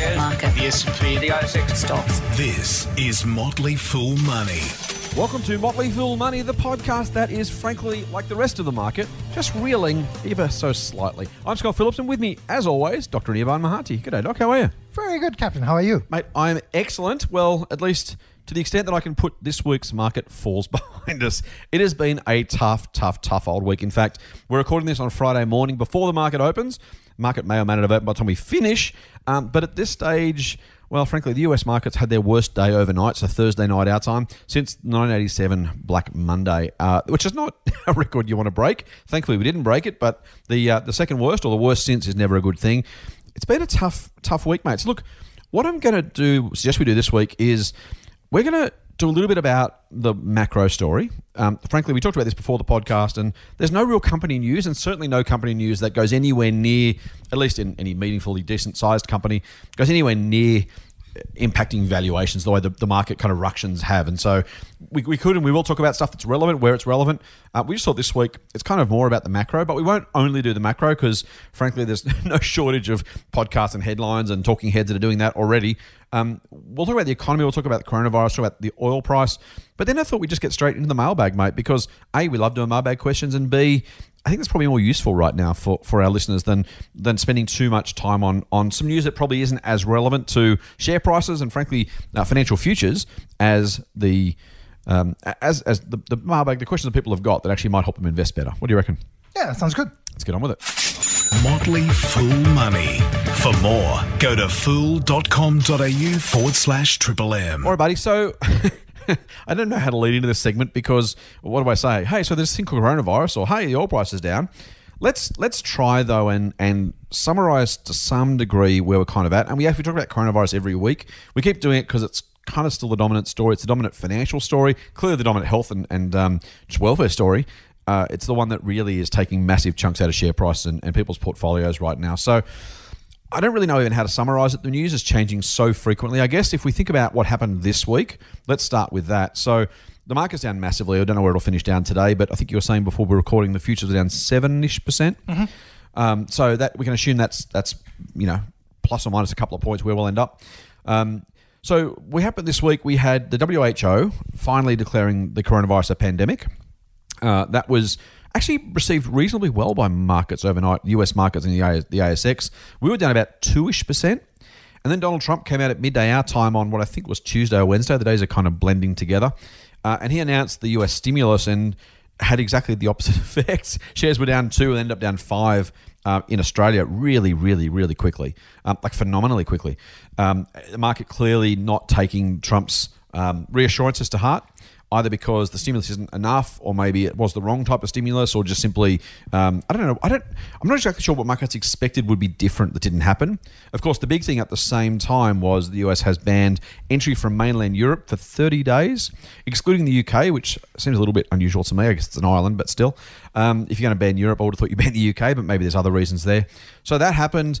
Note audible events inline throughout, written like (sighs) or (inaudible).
shares, Market. the S&P, the ASX. Stocks. This is Motley Fool Money. Welcome to Motley Fool Money, the podcast that is, frankly, like the rest of the market, just reeling ever so slightly. I'm Scott Phillips, and with me, as always, Dr. Nirvan Mahati. G'day, Doc. How are you? Very good, Captain. How are you? Mate, I'm excellent. Well, at least to the extent that I can put this week's market falls (laughs) behind us. It has been a tough, tough, tough old week. In fact, we're recording this on Friday morning before the market opens. Market may or may not have opened by the time we finish. Um, but at this stage, well, frankly, the US markets had their worst day overnight, so Thursday night our time, since 1987 Black Monday, uh, which is not (laughs) a record you want to break. Thankfully, we didn't break it, but the uh, the second worst or the worst since is never a good thing. It's been a tough, tough week, mates. Look, what I'm going to do, suggest we do this week is we're going to do a little bit about the macro story. Um, frankly, we talked about this before the podcast, and there's no real company news, and certainly no company news that goes anywhere near, at least in any meaningfully decent sized company, goes anywhere near impacting valuations the way the, the market kind of ructions have. And so we, we could and we will talk about stuff that's relevant, where it's relevant. Uh, we just thought this week it's kind of more about the macro, but we won't only do the macro because, frankly, there's (laughs) no shortage of podcasts and headlines and talking heads that are doing that already. Um, we'll talk about the economy, we'll talk about the coronavirus, talk about the oil price. But then I thought we'd just get straight into the mailbag, mate, because A, we love doing mailbag questions, and B, I think that's probably more useful right now for, for our listeners than than spending too much time on on some news that probably isn't as relevant to share prices and frankly uh, financial futures as the um, as as the, the mailbag the questions that people have got that actually might help them invest better. What do you reckon? Yeah, that sounds good. Let's get on with it. Motley Fool Money. For more, go to fool.com.au forward slash triple M. All right, buddy. So (laughs) (laughs) I don't know how to lead into this segment because what do I say? Hey, so there's this thing called coronavirus, or hey, the oil price is down. Let's let's try though and and summarize to some degree where we're kind of at. And we have we talk about coronavirus every week. We keep doing it because it's kind of still the dominant story. It's the dominant financial story, clearly the dominant health and and um, welfare story. Uh, it's the one that really is taking massive chunks out of share price and, and people's portfolios right now. So I don't really know even how to summarize it. The news is changing so frequently. I guess if we think about what happened this week, let's start with that. So the market's down massively. I don't know where it'll finish down today, but I think you were saying before we are recording the futures are down seven ish percent. Um, so that we can assume that's that's you know plus or minus a couple of points where we'll end up. Um, so we happened this week. We had the WHO finally declaring the coronavirus a pandemic. Uh, that was actually received reasonably well by markets overnight, US markets and the, the ASX. We were down about two ish percent. And then Donald Trump came out at midday our time on what I think was Tuesday or Wednesday. The days are kind of blending together. Uh, and he announced the US stimulus and had exactly the opposite (laughs) effects. Shares were down two and ended up down five uh, in Australia really, really, really quickly, um, like phenomenally quickly. Um, the market clearly not taking Trump's um, reassurances to heart either because the stimulus isn't enough, or maybe it was the wrong type of stimulus, or just simply um, I don't know. I don't. I'm not exactly sure what markets expected would be different that didn't happen. Of course, the big thing at the same time was the US has banned entry from mainland Europe for 30 days, excluding the UK, which seems a little bit unusual to me. I guess it's an island, but still, um, if you're going to ban Europe, I would have thought you (laughs) banned the UK, but maybe there's other reasons there. So that happened.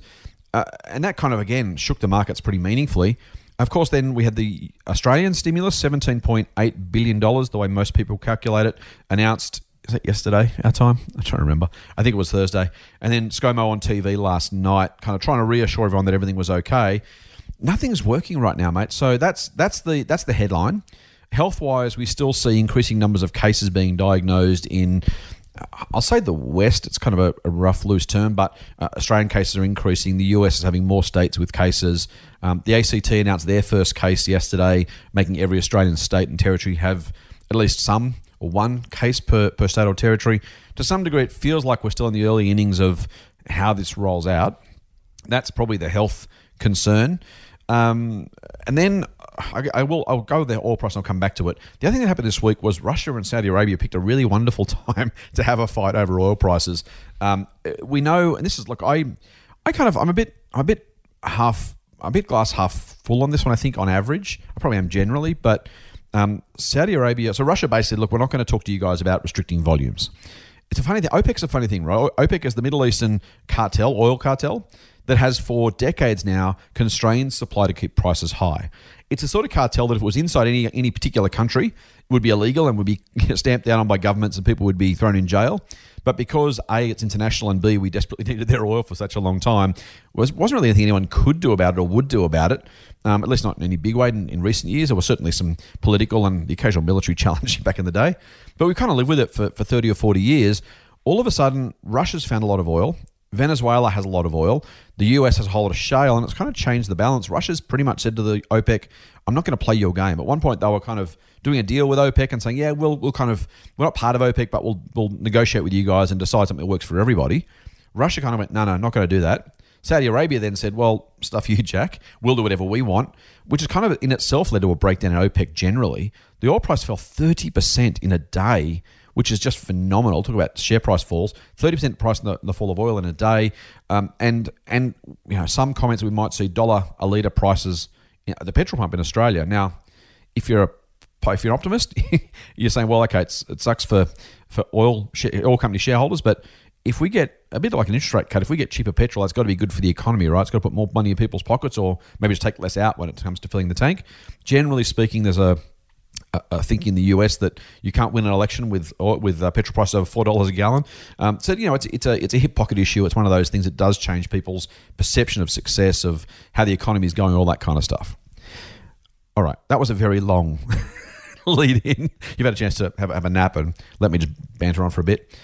Uh, and that kind of again shook the markets pretty meaningfully. Of course, then we had the Australian stimulus, $17.8 billion, the way most people calculate it, announced. Is it yesterday, our time? I'm trying to remember. I think it was Thursday. And then ScoMo on TV last night, kind of trying to reassure everyone that everything was okay. Nothing's working right now, mate. So that's that's the that's the headline. Health wise, we still see increasing numbers of cases being diagnosed in I'll say the West, it's kind of a, a rough, loose term, but uh, Australian cases are increasing. The US is having more states with cases. Um, the ACT announced their first case yesterday, making every Australian state and territory have at least some or one case per, per state or territory. To some degree, it feels like we're still in the early innings of how this rolls out. That's probably the health concern. Um, and then I, I, will I'll go with the oil price and I'll come back to it. The other thing that happened this week was Russia and Saudi Arabia picked a really wonderful (laughs) time to have a fight over oil prices. Um, we know, and this is look, I I kind of I'm a bit I'm a bit half I'm a bit glass half full on this one. I think on average, I probably am generally, but um, Saudi Arabia. So Russia basically look, we're not going to talk to you guys about restricting volumes. It's a funny thing. OPEC's a funny thing, right? OPEC is the Middle Eastern cartel, oil cartel. That has for decades now constrained supply to keep prices high. It's a sort of cartel that if it was inside any any particular country, it would be illegal and would be stamped down on by governments and people would be thrown in jail. But because A, it's international, and B, we desperately (laughs) needed their oil for such a long time, was, wasn't really anything anyone could do about it or would do about it, um, at least not in any big way in, in recent years. There was certainly some political and the occasional military (laughs) challenge back in the day. But we kind of lived with it for, for 30 or 40 years. All of a sudden, Russia's found a lot of oil. Venezuela has a lot of oil. The US has a whole lot of shale, and it's kind of changed the balance. Russia's pretty much said to the OPEC, "I'm not going to play your game." At one point, they were kind of doing a deal with OPEC and saying, "Yeah, we'll we'll kind of we're not part of OPEC, but we'll we'll negotiate with you guys and decide something that works for everybody." Russia kind of went, "No, no, not going to do that." Saudi Arabia then said, "Well, stuff you, (laughs) Jack. We'll do whatever we want," which has kind of in itself led to a breakdown in OPEC generally. The oil price fell thirty percent in a day which is just phenomenal. Talk about share price falls, thirty percent price in the, the, fall of oil in a day, um, and and you know some comments we might see dollar a litre prices at the petrol pump in Australia. Now, if you're a if you're an optimist, (laughs) you're saying, well, okay, it sucks for for oil oil company shareholders, but if we get a bit like an interest rate cut, if we get cheaper petrol, that's got to be good for the economy, right? It's got to put more money in people's pockets, or maybe just take less out when it comes to filling the tank. Generally speaking, there's a I think in the US that you can't win an election with with uh, petrol prices over four dollars a gallon. Um, so you know it's it's a it's a hip pocket issue. It's one of those things that does change people's perception of success, of how the economy is going, all that kind of stuff. All right, that was a very long (laughs) lead in. You've had a chance to have, have a nap and let me just banter on for a bit.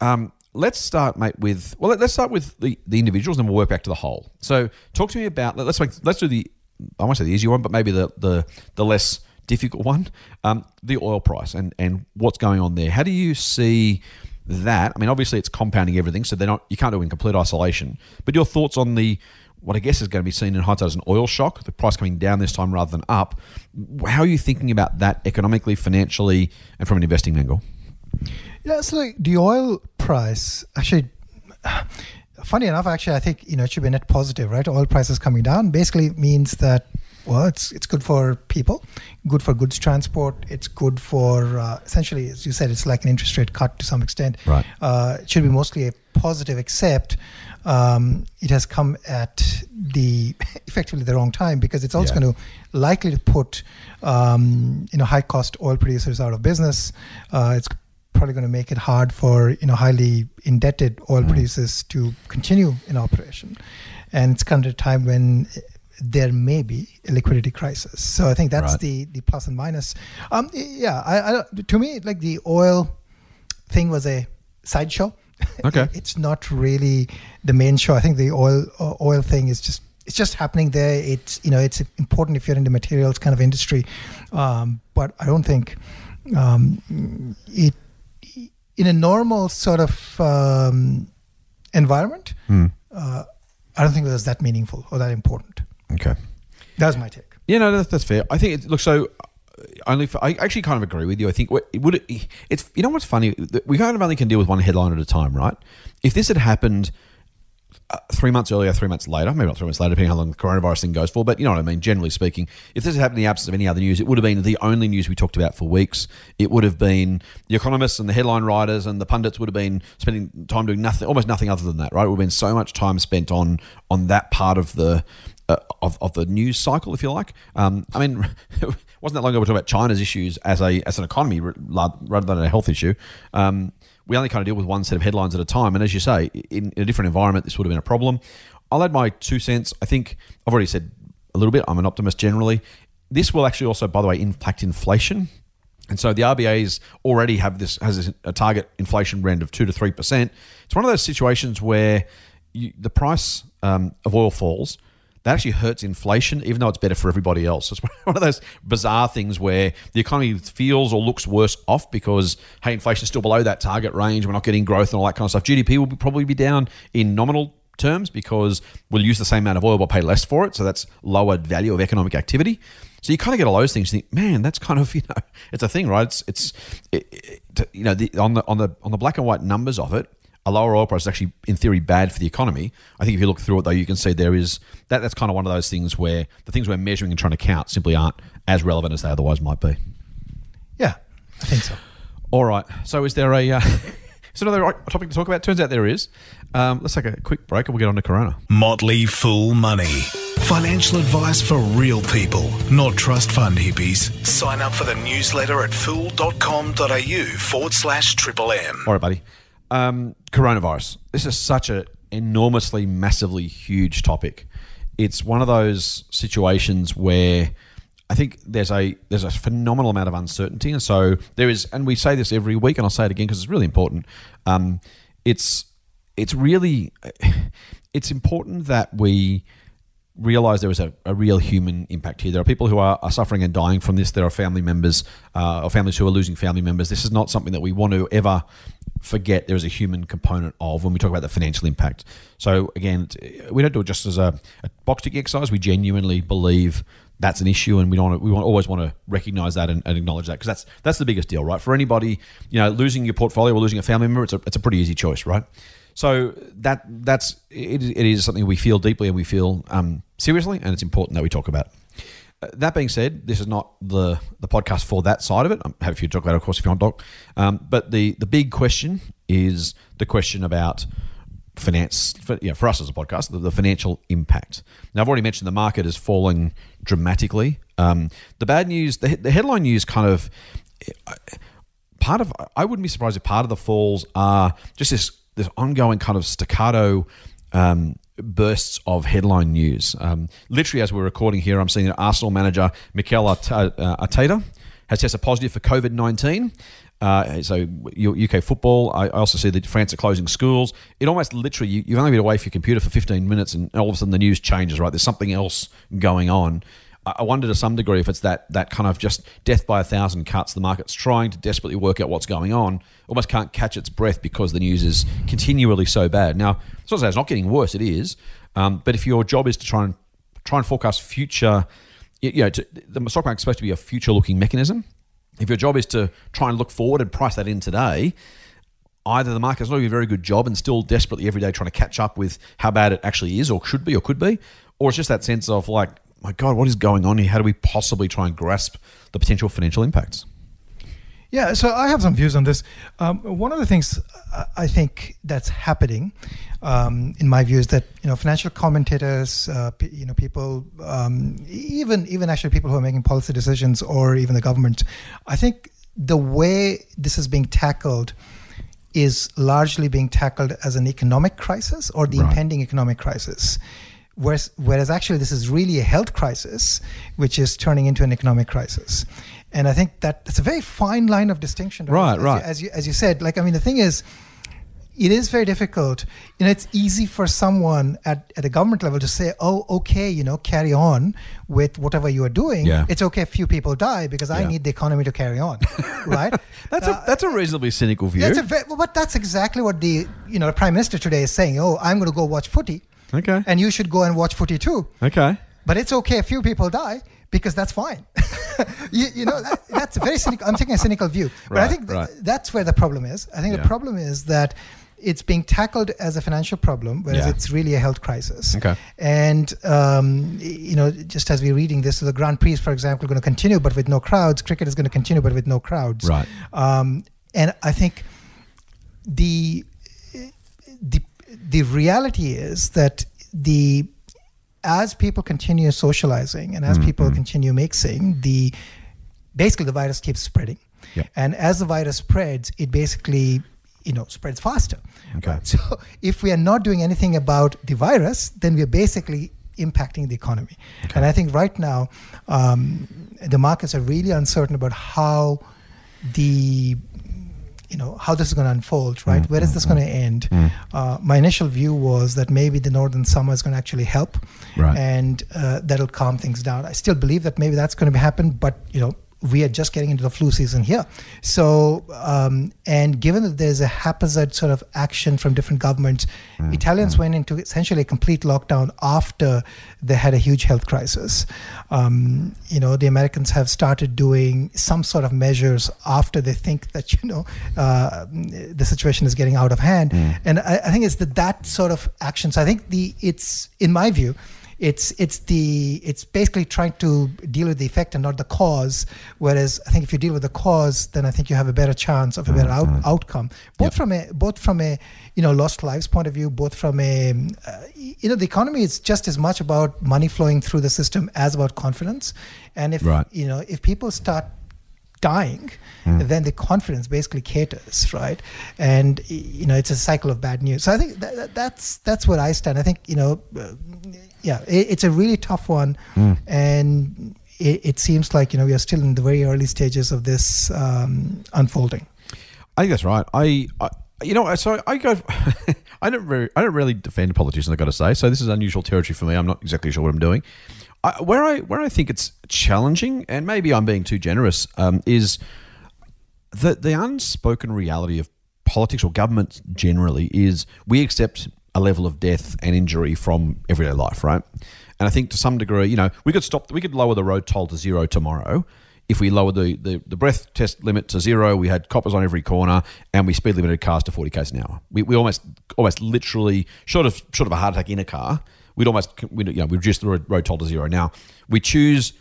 Um, let's start, mate, with well, let's start with the, the individuals, and we'll work back to the whole. So, talk to me about let's make let's do the I won't say the easy one, but maybe the the the less difficult one. Um, the oil price and and what's going on there. How do you see that? I mean, obviously it's compounding everything, so they're not you can't do it in complete isolation. But your thoughts on the what I guess is going to be seen in hindsight as an oil shock, the price coming down this time rather than up. How are you thinking about that economically, financially, and from an investing angle? Yeah, so like the oil price actually. Funny enough, actually, I think you know it should be net positive, right? Oil prices coming down basically means that well, it's it's good for people, good for goods transport. It's good for uh, essentially, as you said, it's like an interest rate cut to some extent. Right. Uh, it should be mostly a positive, except um, it has come at the (laughs) effectively the wrong time because it's also yeah. going to likely to put um, you know high cost oil producers out of business. Uh, it's probably going to make it hard for you know highly indebted oil mm. producers to continue in operation, and it's kind of a time when there may be a liquidity crisis. So I think that's right. the the plus and minus. Um, yeah, I, I, to me, like the oil thing was a sideshow. (laughs) Okay, it's not really the main show. I think the oil uh, oil thing is just it's just happening there. It's you know it's important if you're in the materials kind of industry, um, but I don't think um, it in a normal sort of um, environment. Mm. Uh, I don't think it was that meaningful or that important. Okay. That's my take. Yeah, no, that's, that's fair. I think it looks so. Only for, I actually kind of agree with you. I think it would it, it's you know what's funny. We kind of only can deal with one headline at a time, right? If this had happened uh, three months earlier, three months later, maybe not three months later, depending on how long the coronavirus thing goes for, but you know what I mean, generally speaking, if this had happened in the absence of any other news, it would have been the only news we talked about for weeks. It would have been the economists and the headline writers and the pundits would have been spending time doing nothing, almost nothing other than that, right? It would have been so much time spent on on that part of the uh, of, of the news cycle, if you like. Um, I mean, it (laughs) wasn't that long ago we were talking about China's issues as a as an economy rather than a health issue. Um, we only kind of deal with one set of headlines at a time, and as you say, in, in a different environment, this would have been a problem. I'll add my two cents. I think I've already said a little bit. I'm an optimist generally. This will actually also, by the way, impact inflation. And so the RBA's already have this has a target inflation rate of two to three percent. It's one of those situations where you, the price um, of oil falls, that actually hurts inflation, even though it's better for everybody else. It's (laughs) one of those bizarre things where the economy feels or looks worse off because, hey, inflation's still below that target range. We're not getting growth and all that kind of stuff. GDP will probably be down in nominal terms because we'll use the same amount of oil but pay less for it. So that's lowered value of economic activity. So you kind of get all those things. You think, man, that's kind of (laughs) you know, it's a thing, right? It's it's it, it, you know the, on the on the on the black and white numbers of it a lower oil price is actually, in theory, bad for the economy. I think if you look through it, though, you can see there is that. That's kind of one of those things where the things we're measuring and trying to count simply aren't as relevant as they otherwise might be. Yeah, I think so. All right. So, is there a uh, (laughs) is Is another topic to talk about? Turns out there is. Um, let's take a quick break and we'll get on to Corona. Motley Fool Money. Financial advice for real people, not trust fund hippies. Sign up for the newsletter at fool.com.au forward slash triple M. All right, buddy. Um, coronavirus. This is such an enormously, massively huge topic. It's one of those situations where I think there's a there's a phenomenal amount of uncertainty, and so there is. And we say this every week, and I'll say it again because it's really important. Um, it's it's really (sighs) it's important that we realize there is a, a, real human impact here. There are people who are, are suffering and dying from this. There are family members uh, or families who are losing family members. This is not something that we want to ever forget. There is a human component of when we talk about the financial impact. So again, we don't do it just as a, a box tick exercise. We genuinely believe that's an issue, and we don't we want, always want to recognize that and, and acknowledge that because that's that's the biggest deal, right? For anybody, you know, losing your portfolio or losing a family member, it's a, it's a pretty easy choice, right? So that that's it, it is something we feel deeply and we feel um, seriously, and it's important that we talk about. That being said, this is not the the podcast for that side of it. I'm happy for you to talk about, it, of course, if you want, Doc. Um, but the the big question is the question about finance. For, you know, for us as a podcast, the, the, financial impact. Now, I've already mentioned the market is falling dramatically. Um, the bad news, the, the headline news, kind of. Part of, I wouldn't be surprised if part of the falls are just this this ongoing kind of staccato um, bursts of headline news. Um, literally, as we're recording here, I'm seeing that Arsenal manager Mikel uh, Arteta has tested positive for COVID 19. Uh, so UK football. I also see that France are closing schools. It almost literally you, have only been away from your computer for 15 minutes, and all of a sudden the news changes. Right, there's something else going on. I wonder to some degree if it's that that kind of just death by a thousand cuts. The market's trying to desperately work out what's going on, almost can't catch its breath because the news is continually so bad. Now, it's not it's not getting worse; it is. Um, but if your job is to try and try and forecast future, you know, to, the stock market's supposed to be a future-looking mechanism. If your job is to try and look forward and price that in today, either the market's not doing a very good job and still desperately every day trying to catch up with how bad it actually is or should be or could be, or it's just that sense of like my God, what is going on here? How do we possibly try and grasp the potential financial impacts? Yeah, so I have some views on this. Um, one of the things I think that's happening, um, in my view, is that you know financial commentators, uh, p- you know people, um, even even actually people who are making policy decisions or even the government, I think the way this is being tackled is largely being tackled as an economic crisis or the right. impending economic crisis. Whereas, whereas actually this is really a health crisis, which is turning into an economic crisis. And I think that it's a very fine line of distinction. Right, as, right. As you, as you said, like, I mean, the thing is, it is very difficult. You know, it's easy for someone at, at a government level to say, oh, okay, you know, carry on with whatever you are doing. Yeah. It's okay if few people die because yeah. I need the economy to carry on, (laughs) right? that's, uh, a, that's a reasonably cynical view. That's a very, but that's exactly what the, you know, the prime minister today is saying. Oh, I'm going to go watch footy Okay. And you should go and watch footy too. Okay. But it's okay A few people die because that's fine. (laughs) you, you, know, that, that's a very cynical. I'm taking a cynical view, but right, I think th- right. that's where the problem is. I think yeah. the problem is that it's being tackled as a financial problem, whereas yeah. it's really a health crisis. Okay. And um, you know, just as we're reading this, so the Grand Prix, for example, going to continue, but with no crowds. Cricket is going to continue, but with no crowds. Right. Um, and I think the the the reality is that the as people continue socializing and as mm-hmm. people continue mixing, the basically the virus keeps spreading. Yep. And as the virus spreads, it basically you know spreads faster. Okay. (laughs) So if we are not doing anything about the virus, then we are basically impacting the economy. Okay. And I think right now um, the markets are really uncertain about how the you know how this is going to unfold right mm, where is this going to end mm. uh, my initial view was that maybe the northern summer is going to actually help right. and uh, that'll calm things down i still believe that maybe that's going to happen but you know we are just getting into the flu season here. So, um, and given that there's a haphazard sort of action from different governments, mm-hmm. Italians went into essentially a complete lockdown after they had a huge health crisis. Um, you know, the Americans have started doing some sort of measures after they think that, you know, uh, the situation is getting out of hand. Mm. And I, I think it's the, that sort of action. So I think the, it's, in my view, it's it's the it's basically trying to deal with the effect and not the cause. Whereas I think if you deal with the cause, then I think you have a better chance of a better out, outcome, both Yep. from a both from a you know lost lives point of view, both from a uh, you know the economy is just as much about money flowing through the system as about confidence, and if Right. you know if people start dying then the confidence basically caters right? And you know it's a cycle of bad news. So i think that, that, that's that's where i stand. I think you know uh, yeah it, it's a really tough one and it, it seems like you know we are still in the very early stages of this um, unfolding I think that's right. I, I you know, so I go. (laughs) I don't really, I don't really defend politicians. I got to say, so this is unusual territory for me. I'm not exactly sure what I'm doing. I, where I where I think it's challenging, and maybe I'm being too generous, um, is the the unspoken reality of politics or government generally is we accept a level of death and injury from everyday life, right? And I think to some degree, you know, we could stop, we could lower the road toll to zero tomorrow if we lowered the, the, the breath test limit to zero. We had coppers on every corner, and we speed limited cars to forty k's an hour. We, we almost almost literally short of short of a heart attack in a car, we'd almost we you know we reduce the road, road toll to zero. Now we choose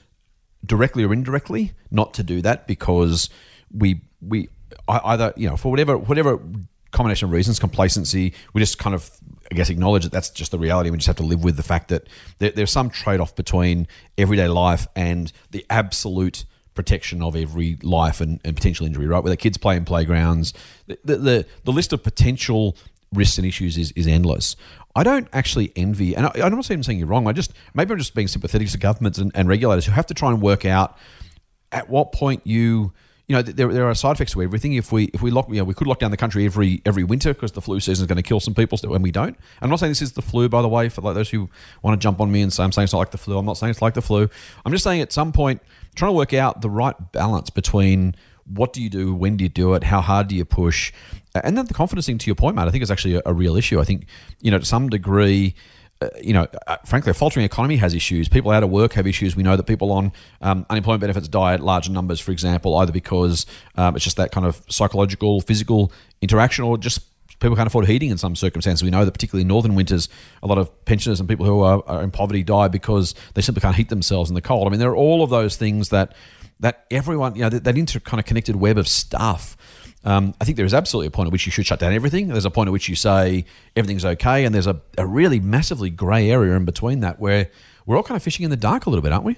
directly or indirectly not to do that because we we either you know for whatever whatever combination of reasons complacency we just kind of I guess acknowledge that that's just the reality we just have to live with the fact that there, there's some trade-off between everyday life and the absolute protection of every life and, and potential injury right where the kids play in playgrounds the, the, the, the list of potential risks and issues is, is endless. I don't actually envy, and I, I'm not even saying you're wrong. I just maybe I'm just being sympathetic to governments and, and regulators who have to try and work out at what point you you know there, there are side effects to everything. If we if we lock you know we could lock down the country every every winter because the flu season is going to kill some people when we don't. I'm not saying this is the flu by the way for like those who want to jump on me and say I'm saying it's not like the flu. I'm not saying it's like the flu. I'm just saying at some point trying to work out the right balance between what do you do, when do you do it, how hard do you push, and then the confidence thing. To your point, mate, I think is actually a, a real issue. I think you know to some degree uh, you know, uh, frankly, a faltering economy has issues. People out of work have issues. We know that people on um, unemployment benefits die at large numbers, for example, either because um, it's just that kind of psychological, physical interaction, or just people can't afford heating in some circumstances. We know that particularly in northern winters, a lot of pensioners and people who are, are in poverty die because they simply can't heat themselves in the cold. I mean, there are all of those things that that everyone, you know, that, that inter kind of connected web of stuff. Um, I think there is absolutely a point at which you should shut down everything. There's a point at which you say everything's okay, and there's a, a really massively grey area in between that where we're all kind of fishing in the dark a little bit, aren't we?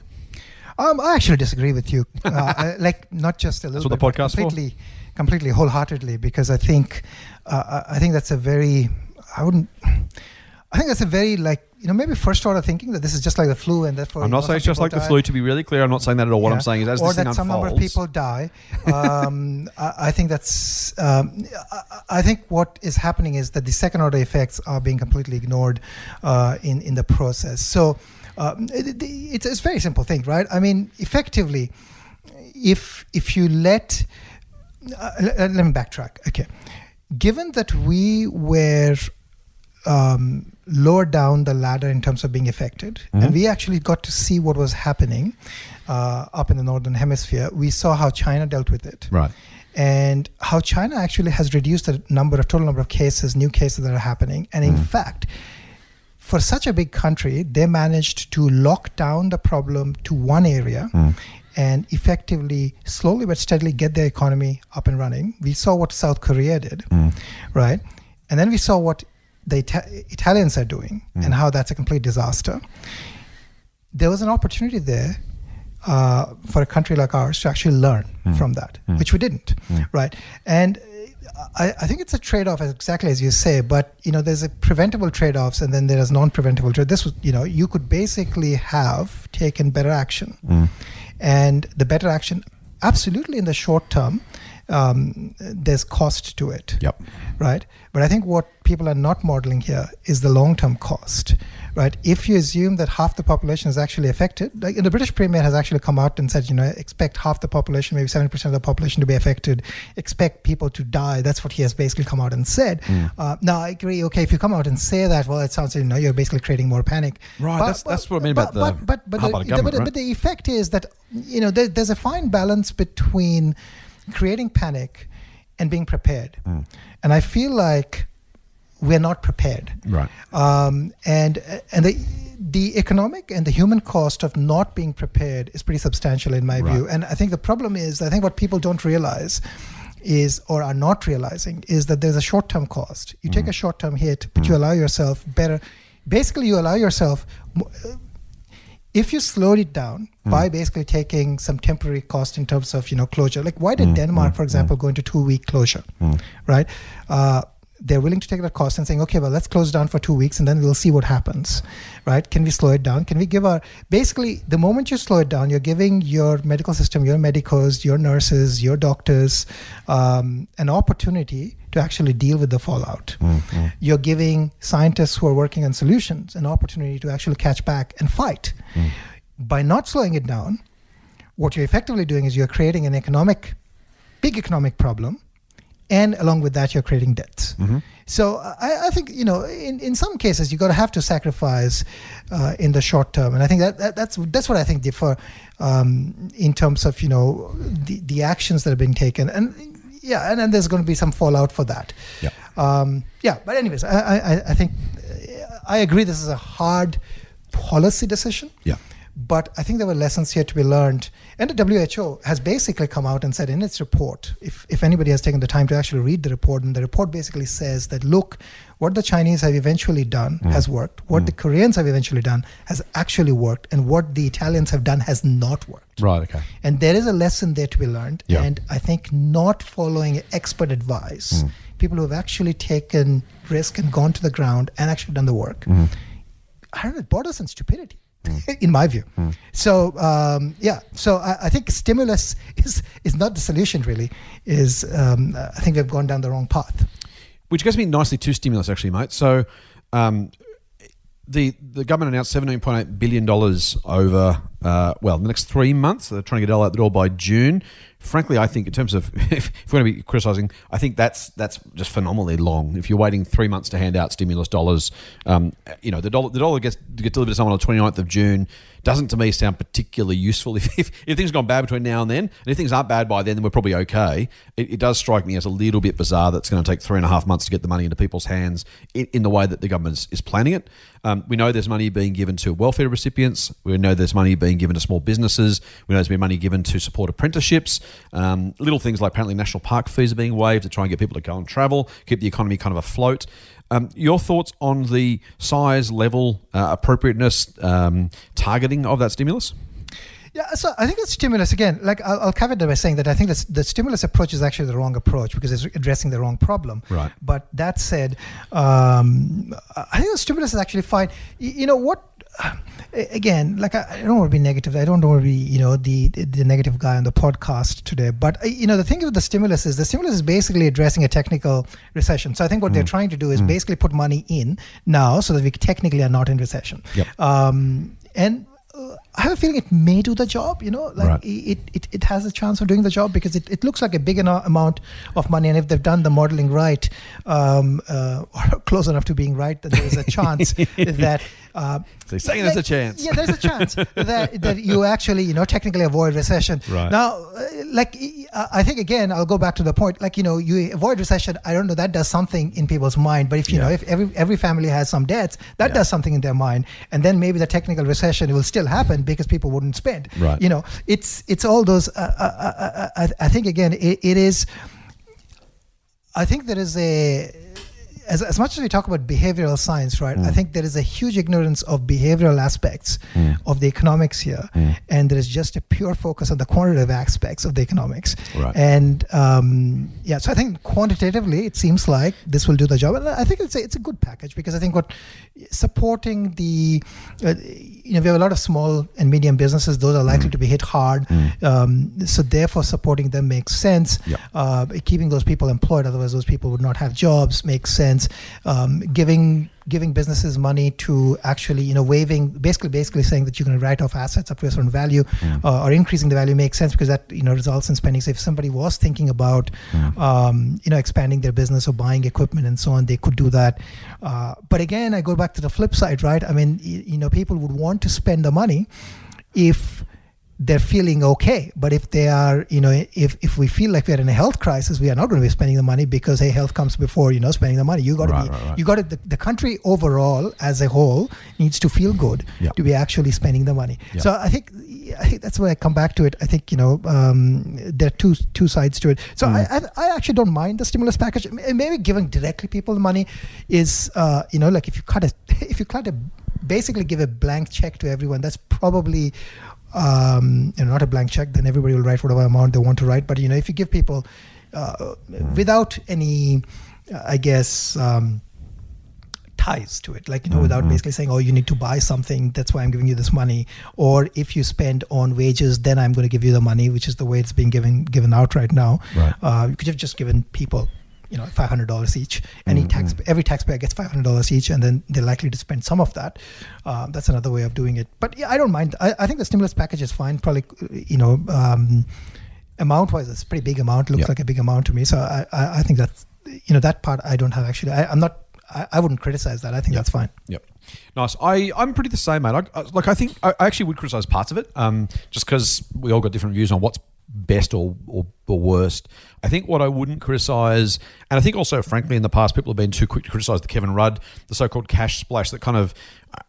Um, I actually disagree with you. Uh, (laughs) like not just a little what bit, the podcast podcast's for? completely, completely, wholeheartedly, because I think, uh, I I think that's a very, I wouldn't, I think that's a very like you know maybe first order thinking that this is just like the flu and therefore. I'm not saying it's just like the flu. To be really clear, I'm not saying that at all. What Yeah. I'm saying is, as or this that thing some number of people die. Um, (laughs) I, I think that's. Um, I, I think what is happening is that the second order effects are being completely ignored uh, in in the process. So um, it, it- it's, it's a very simple thing, right? I mean, effectively, if if you let uh, let, let me backtrack. Okay, given that we were um, lower down the ladder in terms of being affected, and mm-hmm. we actually got to see what was happening uh, up in the northern hemisphere. We saw how China dealt with it, right? and how China actually has reduced the number of total number of cases, new cases that are happening, and in mm-hmm. fact. For such a big country, they managed to lock down the problem to one area mm. and effectively, slowly but steadily, get their economy up and running. We saw what South Korea did, mm. right? And then we saw what the Ita- Italians are doing hmm. and how that's a complete disaster. There was an opportunity there uh, for a country like ours to actually learn hmm. from that, hmm. which we didn't, right? And I, I think it's a trade-off, exactly as you say. But you know, there's a preventable trade-offs, and then there is non-preventable trade. This was, you know, you could basically have taken better action, and the better action, absolutely, in the short term, um, there's cost to it Yep. right? But I think what people are not modeling here is the long term cost, right? If you assume that half the population is actually affected, like the British Premier has actually come out and said, you know, expect half the population, maybe 70% of the population to be affected, expect people to die. That's what he has basically come out and said. Uh, now, I agree, okay, if you come out and say that, well, it sounds, you know, you're basically creating more panic. Right, that's- that's what I mean about the- But, but, but, the, the the- government, but, right? but the effect is that, you know, there, there's a fine balance between creating panic and being prepared. Hmm. And I feel like we're not prepared. Right. Um, and and the the economic and the human cost of not being prepared is pretty substantial in my Right. view. And I think the problem is, I think what people don't realize is or are not realizing is that there's a short-term cost. You Mm. take a short-term hit, but you allow yourself better. Basically, you allow yourself. mo- If you slowed it down Mm. by basically taking some temporary cost in terms of you know closure, like why Mm, did Denmark, for example, go into two-week closure, right? Uh, they're willing to take that cost and saying, okay, well, let's close down for two weeks and then we'll see what happens, right? Can we slow it down? Can we give our basically the moment you slow it down, you're giving your medical system, your medicos, your nurses, your doctors, um, an opportunity to actually deal with the fallout. You're giving scientists who are working on solutions an opportunity to actually catch back and fight. By not slowing it down, what you're effectively doing is you're creating an economic, big economic problem, and along with that, you're creating debts. So I, I think you know, in, in some cases, you got to have to sacrifice uh, in the short term, and I think that, that that's that's what I think differ um, in terms of you know the the actions that are being taken, and yeah, and then there's going to be some fallout for that. Yeah. Um, yeah, but anyways, I I, I think uh, I agree. This is a hard policy decision. Yeah. But I think there were lessons here to be learned. And the WHO has basically come out and said in its report, if, if anybody has taken the time to actually read the report, and the report basically says that look, what the Chinese have eventually done mm. has worked, what the mm. Koreans have eventually done has actually worked, and what the Italians have done has not worked. Right. Okay. And there is a lesson there to be learned. Yeah. And I think not following expert advice, mm. people who have actually taken risk and gone to the ground and actually done the work, mm-hmm. I don't know, it borders on stupidity. (laughs) in my view, so um, yeah. So I, I think stimulus (laughs) is is not the solution. Really, is um, I think we've gone down the wrong path. Which gets me nicely to stimulus, actually, mate. So, um, the the government announced seventeen point eight billion dollars over uh, well the next three months. They're trying to get all out the door by June. Frankly, I think in terms of (laughs) if, if we're going to be criticising, I think that's that's just phenomenally long. If you're waiting three months to hand out stimulus dollars, um, you know the dollar the dollar gets gets delivered to someone on the 29th of June doesn't to me sound particularly useful. (laughs) If, if, if things have gone bad between now and then, and if things aren't bad by then, then we're probably okay. It, it does strike me as a little bit bizarre that it's going to take three and a half months to get the money into people's hands in, in the way that the government is, is planning it. Um, we know there's money being given to welfare recipients. We know there's money being given to small businesses. We know there's been money given to support apprenticeships. Um, little things like apparently national park fees are being waived to try and get people to go and travel, keep the economy kind of afloat. Um, your thoughts on the size, level, uh, appropriateness, um, targeting of that stimulus? Yeah, so I think the stimulus again. Like I'll, I'll caveat that by saying that I think the, the stimulus approach is actually the wrong approach because it's addressing the wrong problem. Right. But that said, um, I think the stimulus is actually fine. You know what? Again, like I, I don't want to be negative. I don't want to be you know the, the the negative guy on the podcast today. But uh, you know the thing with the stimulus is the stimulus is basically addressing a technical recession. So I think what they're trying to do is basically put money in now so that we technically are not in recession. Yep. Um, and uh, I have a feeling it may do the job. You know, like Right. it, it, it has a chance of doing the job because it, it looks like a big enough amount of money, and if they've done the modeling right, um, uh, (laughs) or close enough to being right, then (laughs) there's a chance that. Uh, So you're saying there's a chance. Yeah, there's a chance (laughs) that, that you actually, you know, technically avoid recession. Right. Now, uh, like, uh, I think again, I'll go back to the point. Like, you know, you avoid recession. I don't know that does something in people's mind, but if you Yeah. know, if every every family has some debts, that Yeah. does something in their mind, and then maybe the technical recession will still happen because people wouldn't spend. Right. You know, it's it's all those. Uh, uh, uh, uh, I, I think again, it, it is. I think there is a as, as much as we talk about behavioral science, right? Mm. I think there is a huge ignorance of behavioral aspects of the economics here, Mm. and there is just a pure focus on the quantitative aspects of the economics. Right. And um, yeah, so I think quantitatively, it seems like this will do the job, and I think it's a, it's a good package because I think what supporting the uh, you know we have a lot of small and medium businesses; those are Mm. likely to be hit hard. Um, so therefore, supporting them makes sense. Yep. Uh, keeping those people employed, otherwise those people would not have jobs, makes sense. Um, giving giving businesses money to actually, you know, waiving basically basically saying that you can write off assets up to a certain value uh, or increasing the value makes sense because that you know results in spending. So if somebody was thinking about, um, you know, expanding their business or buying equipment and so on, they could do that. Uh, but again, I go back to the flip side, right? I mean, you know, people would want to spend the money if they're feeling okay. But if they are, you know, if, if we feel like we're in a health crisis, we are not going to be spending the money because hey, health comes before you know spending the money. You got to Right, be, right, right. you got to the, the country overall as a whole needs to feel good Yeah. to be actually spending the money. Yeah. So I think I think that's where I come back to it. I think you know um, there are two two sides to it. So Mm. I, I I actually don't mind the stimulus package. Maybe giving directly people the money is uh, you know like if you cut a (laughs) if you cut a basically give a blank check to everyone. That's probably um, you know not a blank check. Then everybody will write whatever amount they want to write. But you know if you give people uh, without any, uh, I guess. Um, ties to it like you know without basically saying oh you need to buy something that's why i'm giving you this money or if you spend on wages then i'm going to give you the money which is the way it's being given given out right now Right. uh, you could have just given people you know $500 each. Any tax every taxpayer gets $500 each and then they're likely to spend some of that. Uh, that's another way of doing it. But yeah i don't mind. I, I think the stimulus package is fine. Probably you know um, amount wise it's a pretty big amount. Looks Yeah. like a big amount to me. So i i, I think that's you know that part i don't have actually. I, i'm not I, I wouldn't criticize that. I think that's fine. Yep. Nice. I, I'm pretty the same, mate. I, I, like, I think I, I actually would criticize parts of it, um, just because we all got different views on what's best or, or, or worst. I think what I wouldn't criticize, and I think also, frankly, in the past, people have been too quick to criticize the Kevin Rudd, the so-called cash splash that kind of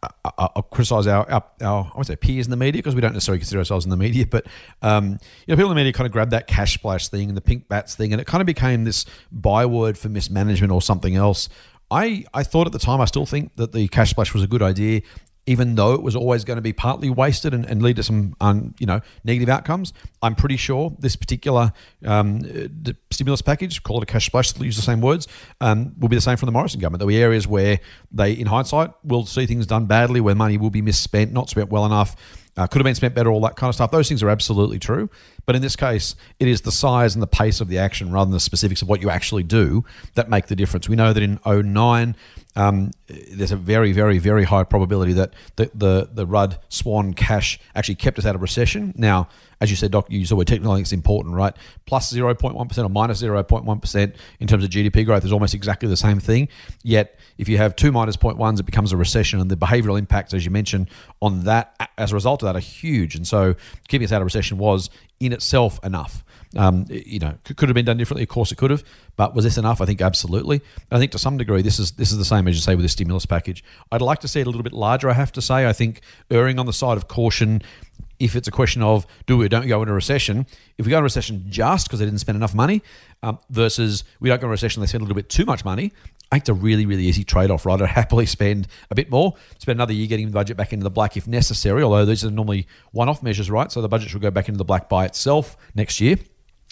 uh, uh, uh, criticize our, our, our, I would say peers in the media because we don't necessarily consider ourselves in the media, but um, you know, people in the media kind of grabbed that cash splash thing and the pink bats thing, and it kind of became this byword for mismanagement or something else. I, I thought at the time, I still think that the cash splash was a good idea, even though it was always going to be partly wasted and, and lead to some um, you know negative outcomes. I'm pretty sure this particular um, uh, stimulus package, call it a cash splash, use the same words, um, will be the same from the Morrison government. There'll be areas where they, in hindsight, will see things done badly, where money will be misspent, not spent well enough. Uh, could have been spent better, all that kind of stuff. Those things are absolutely true. But in this case, it is the size and the pace of the action rather than the specifics of what you actually do that make the difference. We know that in 09, um, there's a very, very, very high probability that the, the, the Rudd Swan cash actually kept us out of recession. Now, as you said, Doc, you saw where word technical, I think it's important, right? Plus 0.1 or minus 0.1 in terms of GDP growth is almost exactly the same thing. Yet, if you have two minus 0.1s, it becomes a recession, and the behavioral impacts, as you mentioned, on that as a result of that are huge. And so, keeping us out of recession was in itself enough. Um, you know, could, could have been done differently. Of course, it could have. But was this enough? I think absolutely. I think to some degree, this is this is the same as you say with the stimulus package. I'd like to see it a little bit larger. I have to say. I think erring on the side of caution. If it's a question of do we don't go into recession, if we go into recession just because they didn't spend enough money, um, versus we don't go into recession, they spend a little bit too much money, I think it's a really, really easy trade off, right? I'd (laughs) happily spend a bit more, spend another year getting the budget back into the black if necessary, although these are normally one off measures, right? So the budget should go back into the black by itself next year.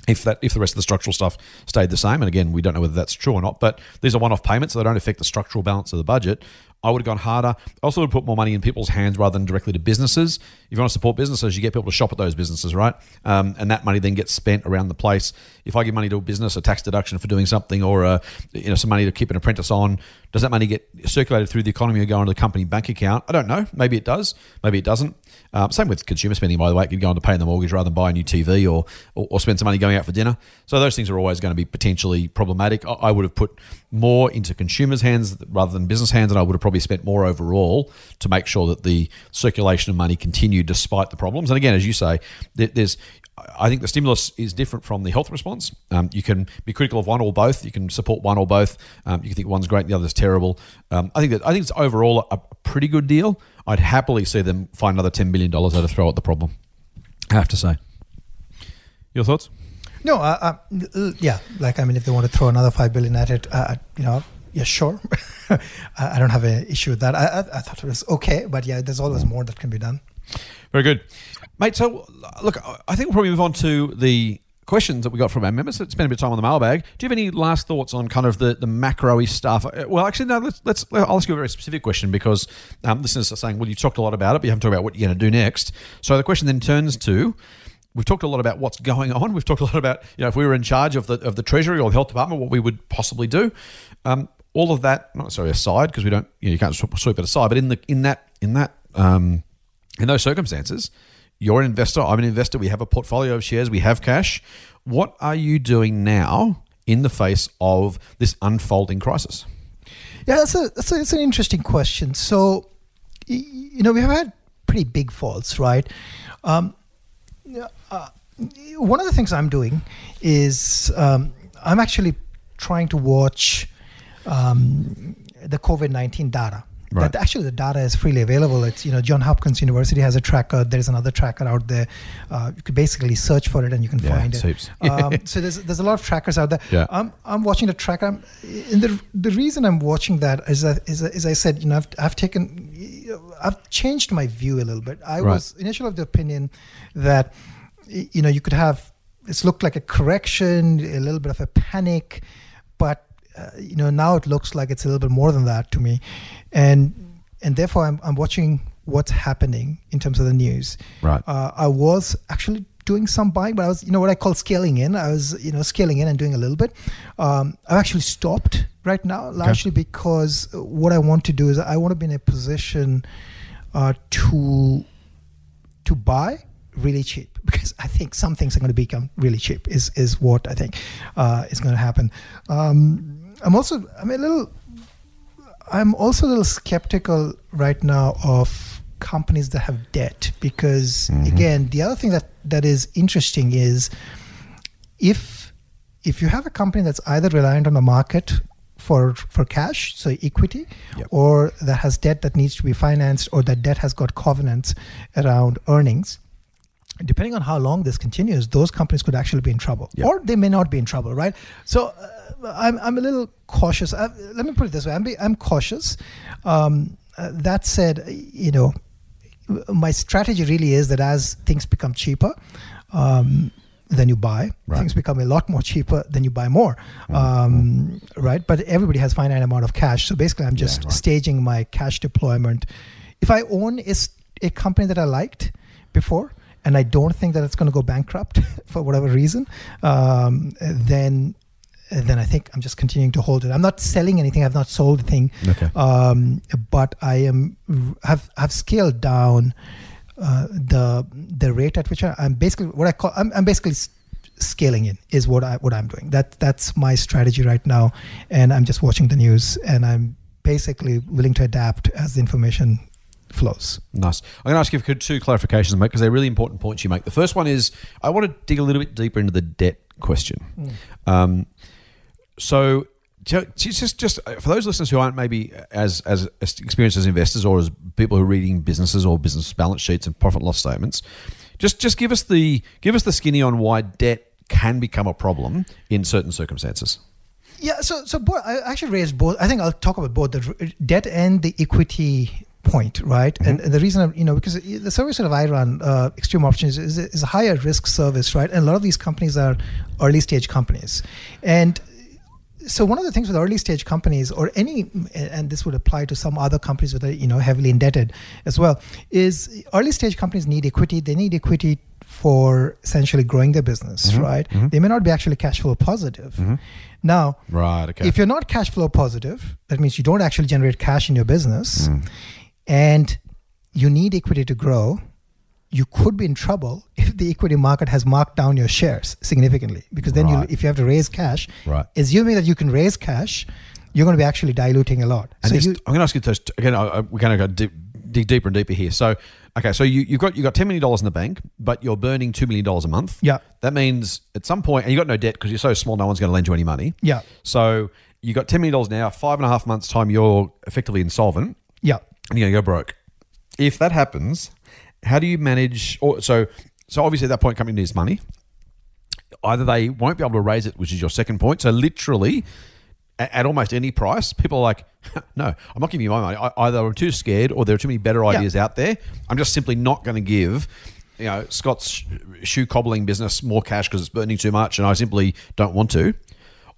If that, if the rest of the structural stuff stayed the same, and again, we don't know whether that's true or not, but these are one-off payments, so they don't affect the structural balance of the budget. I would have gone harder. I also would put more money in people's hands rather than directly to businesses. If you want to support businesses, you get people to shop at those businesses, right? Um, and that money then gets spent around the place. If I give money to a business, a tax deduction for doing something, or uh, you know some money to keep an apprentice on, does that money get circulated through the economy or go into the company bank account? I don't know. Maybe it does. Maybe it doesn't. Um, same with consumer spending, by the way. It could go into paying the mortgage rather than buy a new TV or, or, or spend some money going out for dinner. So those things are always going to be potentially problematic. I, I would have put more into consumers' hands rather than business hands, and I would have probably spent more overall to make sure that the circulation of money continued despite the problems. And again, as you say, there, there's I think the stimulus is different from the health response. Um, you can be critical of one or both. You can support one or both. Um, you can think one's great and the other's terrible. Um, I think that I think it's overall a, a pretty good deal. I'd happily see them find another ten billion dollars to throw at the problem. I have to say. Your thoughts? No, uh, uh, yeah. Like, I mean, if they want to throw another five billion at it, uh, you know, yeah, sure. (laughs) I don't have an issue with that. I, I, I thought it was okay, but yeah, there's always more that can be done. Very good, mate. So, look, I think we'll probably move on to the questions that we got from our members. Let's Spend a bit of time on the mailbag. Do you have any last thoughts on kind of the the macro-y stuff? Uh, Well, actually, no. Let's let's. I'll ask you a very specific question because um, listeners are saying, "Well, you talked a lot about it, but you haven't talked about what you're going to do next." So the question then turns to. We've talked a lot about what's going on. We've talked a lot about, you know, if we were in charge of the of the Treasury or the Health Department, what we would possibly do. Um, all of that, not necessarily aside, because we don't, you know, you can't sweep it aside. But in the in that in that um, in those circumstances, you're an investor. I'm an investor. We have a portfolio of shares. We have cash. What are you doing now in the face of this unfolding crisis? Yeah, that's a that's, a, that's an interesting question. So, you know, we have had pretty big falls, right? Um, one of the things I'm doing is um, I'm actually trying to watch um, the COVID 19 data. Right. That actually the data is freely available. It's you know John Hopkins University has a tracker. There's another tracker out there. Uh, you could basically search for it and you can Yeah, find it. heaps. um, so there's there's a lot of trackers out there. Yeah. I'm I'm watching the tracker. I'm, and the the reason I'm watching that is that is as I said, you know, I've I've taken, I've changed my view a little bit. I Right. was initially of the opinion that you know you could have it's looked like a correction, a little bit of a panic, but uh, you know now it looks like it's a little bit more than that to me, and and therefore I'm I'm watching what's happening in terms of the news. Right. Uh, I was actually doing some buying, but I was, you know, what I call scaling in. I was, you know, scaling in and doing a little bit. Um, I've actually stopped right now, largely because what I want to do is I want to be in a position uh, to to buy really cheap because I think some things are going to become really cheap. Is is what I think uh, is going to happen. Um, I'm also I'm a little I'm also a little skeptical right now of companies that have debt because mm-hmm. again the other thing that that is interesting is if if you have a company that's either reliant on the market for for cash so equity Yep. or that has debt that needs to be financed or that debt has got covenants around earnings depending on how long this continues, those companies could actually be in trouble, Yeah. or they may not be in trouble, right? So uh, I'm, I'm a little cautious. I, let me put it this way: I'm, be, I'm cautious. Um, uh, that said, you know, my strategy really is that as things become cheaper. Um, then you buy. Right. Things become a lot more cheaper. Then you buy more, um, right? But everybody has finite amount of cash, so basically, I'm just right. staging my cash deployment. If I own a company that I liked before, and I don't think that it's going to go bankrupt (laughs) for whatever reason, um, then then I think I'm just continuing to hold it. I'm not selling anything. I've not sold a thing, Okay. um, but I am have have scaled down uh, the the rate at which I, I'm basically what I call I'm, I'm basically scaling in is what I what I'm doing. That that's my strategy right now, and I'm just watching the news and I'm basically willing to adapt as the information flows. Nice. I'm going to ask you for two clarifications, mate, because they're really important points you make. The first one is I want to dig a little bit deeper into the debt question. Um, so, just just uh, for those listeners who aren't maybe as as experienced as investors or as people who are reading businesses or business balance sheets and profit loss statements, just just give us the give us the skinny on why debt can become a problem in certain circumstances. Yeah, so so both, I actually raised both. I think I'll talk about both the debt and the equity point, right? And mm-hmm. the reason, I'm- you know, because the service that I run, uh, Extreme Options, is, is a higher risk service, right? And a lot of these companies are early stage companies, and so one of the things with early stage companies or any and this would apply to some other companies that are you know heavily indebted as well is early stage companies need equity. They need equity for essentially growing their business mm-hmm. right? Mm-hmm. They may not be actually cash flow positive. Now Right. Okay. if you're not cash flow positive that means you don't actually generate cash in your business mm. And you need equity to grow you could be in trouble if the equity market has marked down your shares significantly because then you if you have to raise cash Right. assuming that you can raise cash you're going to be actually diluting a lot And so this, you I'm going to ask you this again. We're going to go deep, dig deeper and deeper here. So, okay, so you, you've got you've got ten million dollars in the bank, but you're burning two million dollars a month. Yeah. that means at some point, and you got no debt because you're so small, no one's going to lend you any money. yeah So you got ten million dollars now. Five and a half months time, you're effectively insolvent, yeah you're going to go broke. If that happens, how do you manage? Or so so obviously at that point, company needs money. Either they won't be able to raise it, which is your second point. So literally, a- at almost any price, people are like, (laughs) "No, I'm not giving you my money. I- Either I'm too scared, or there are too many better ideas out there. I'm just simply not going to give." You know, Scott's shoe cobbling business more cash because it's burning too much, and I simply don't want to.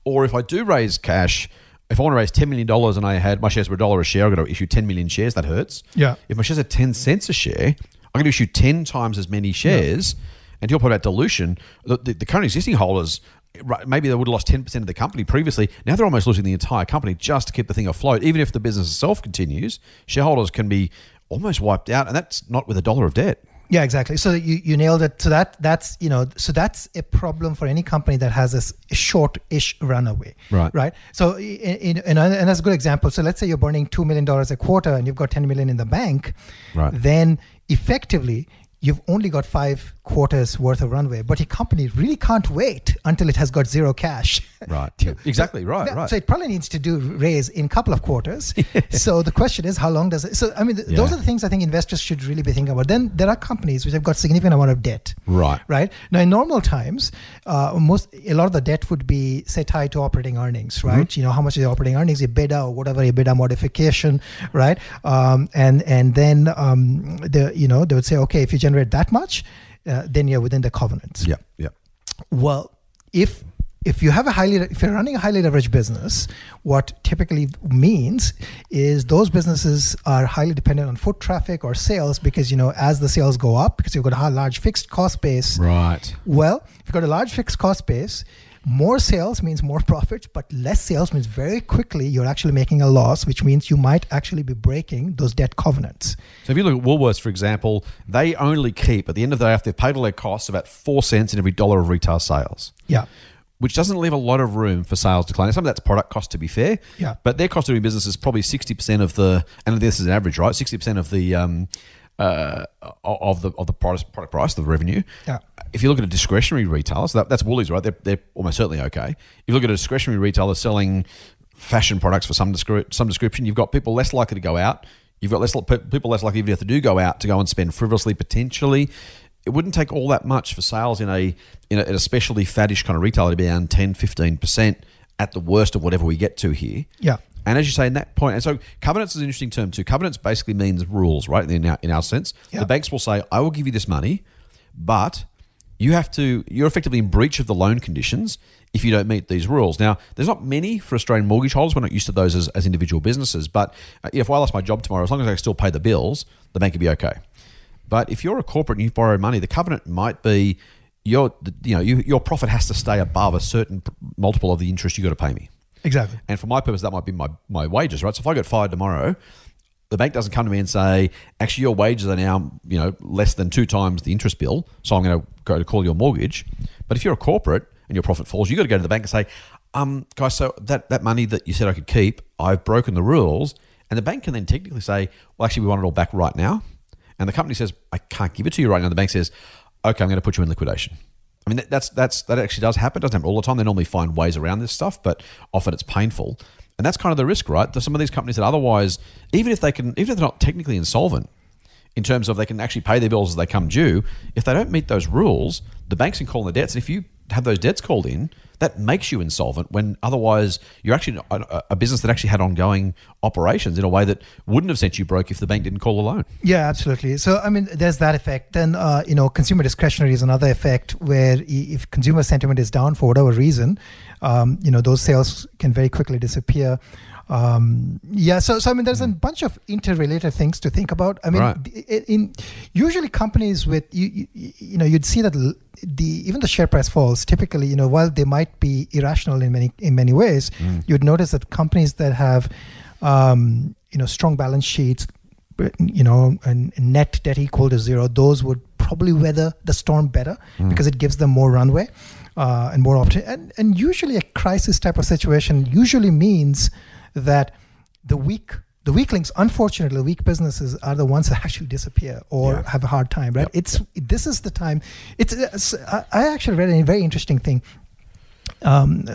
Or if I do raise cash, if I want to raise ten million dollars and I had my shares were a dollar a share, I've got to issue ten million shares. That hurts. Yeah. If my shares are ten cents a share, I'm going to issue ten times as many shares. And to your point about dilution, the, the, the current existing holders, right, maybe they would have lost ten percent of the company previously. Now they're almost losing the entire company just to keep the thing afloat. Even if the business itself continues, shareholders can be almost wiped out, and that's not with a dollar of debt. Yeah, exactly. So you, you nailed it. So that that's you know so that's a problem for any company that has this short-ish runaway. Right. Right. So in, in, and and that's a good example. So let's say you're burning two million dollars a quarter and you've got ten million in the bank. Right. Then effectively you've only got five quarters worth of runway, but your company really can't wait until it has got zero cash. Right. (laughs) exactly. Right. Yeah, right. So it probably needs to do raise in a couple of quarters. (laughs) so the question is, how long does it? So I mean, th- those are the things I think investors should really be thinking about. Then there are companies which have got significant amount of debt. Right. Right. Now in normal times, uh, most a lot of the debt would be say tied to operating earnings. Right. Mm-hmm. You know how much is the operating earnings, EBITDA or whatever EBITDA modification. Right. Um, and and then um, the you know they would say, okay, if you generate that much, uh, then you're within the covenants. yeah. Yeah. Well, if if you have a highly if you're running a highly leveraged business, what typically means is those businesses are highly dependent on foot traffic or sales because you know as the sales go up because you've got a large fixed cost base. Right. Well, if you've got a large fixed cost base, more sales means more profits, but less sales means very quickly you're actually making a loss, which means you might actually be breaking those debt covenants. So if you look at Woolworths, for example, they only keep at the end of the day after they've paid all their costs about four cents in every dollar of retail sales. Yeah. which doesn't leave a lot of room for sales decline. Some of that's product cost, to be fair. Yeah. But their cost of doing business is probably sixty percent of the, and this is an average, right? Sixty percent of the um, uh, of the of the product product price, the revenue. Yeah. If you look at a discretionary retailer, so that, that's Woolies, right? They're, they're almost certainly okay. If you look at a discretionary retailer selling fashion products for some descri- some description, you've got people less likely to go out. You've got less people less likely, even if they do go out, to go and spend frivolously potentially. It wouldn't take all that much for sales in a in a, in a specialty faddish kind of retailer to be down 10, 15 percent at the worst of whatever we get to here. Yeah. And as you say, in that point, and so covenants is an interesting term too. Covenants basically means rules, right? In our, in our sense, Yeah. the banks will say, "I will give you this money, but you have to. You're effectively in breach of the loan conditions if you don't meet these rules." Now, there's not many for Australian mortgage holders. We're not used to those as, as individual businesses, but uh, if I lost my job tomorrow, as long as I still pay the bills, the bank would be okay. But if you're a corporate and you've borrowed money, the covenant might be your, you know, you, your profit has to stay above a certain multiple of the interest you got to pay me. Exactly. And for my purpose, that might be my, my wages, right? So if I get fired tomorrow, the bank doesn't come to me and say, actually, your wages are now, you know, less than two times the interest bill. So I'm going to go to call your mortgage. But if you're a corporate and your profit falls, you've got to go to the bank and say, um, guys, so that, that money that you said I could keep, I've broken the rules. And the bank can then technically say, well, actually, we want it all back right now. And the company says, I can't give it to you right now. The bank says, okay, I'm going to put you in liquidation. I mean, that, that's that's that actually does happen. It doesn't happen all the time. They normally find ways around this stuff, but often it's painful. And that's kind of the risk, right? There's some of these companies that otherwise, even if they can, even if they're not technically insolvent, in terms of they can actually pay their bills as they come due, if they don't meet those rules, the banks can call in the debts. And if you have those debts called in, that makes you insolvent when otherwise you're actually uh, a, a business that actually had ongoing operations in a way that wouldn't have sent you broke if the bank didn't call a loan. Yeah, absolutely. So, I mean, there's that effect. Then, uh, you know, consumer discretionary is another effect where if consumer sentiment is down for whatever reason, um, you know, those sales can very quickly disappear. Um, yeah, so, so I mean, there's a bunch of interrelated things to think about. I mean, Right. in usually companies with you, you, you know, you'd see that the even the share price falls. Typically, you know, while they might be irrational in many in many ways, you'd notice that companies that have, um, you know, strong balance sheets, you know, and net debt equal to zero, those would probably weather the storm better because it gives them more runway uh, and more opportunity. And, and usually, a crisis type of situation usually means that the weak, the weaklings, unfortunately, weak businesses are the ones that actually disappear or Yeah. have a hard time. Right? It's this is the time. It's, it's I actually read a very interesting thing um,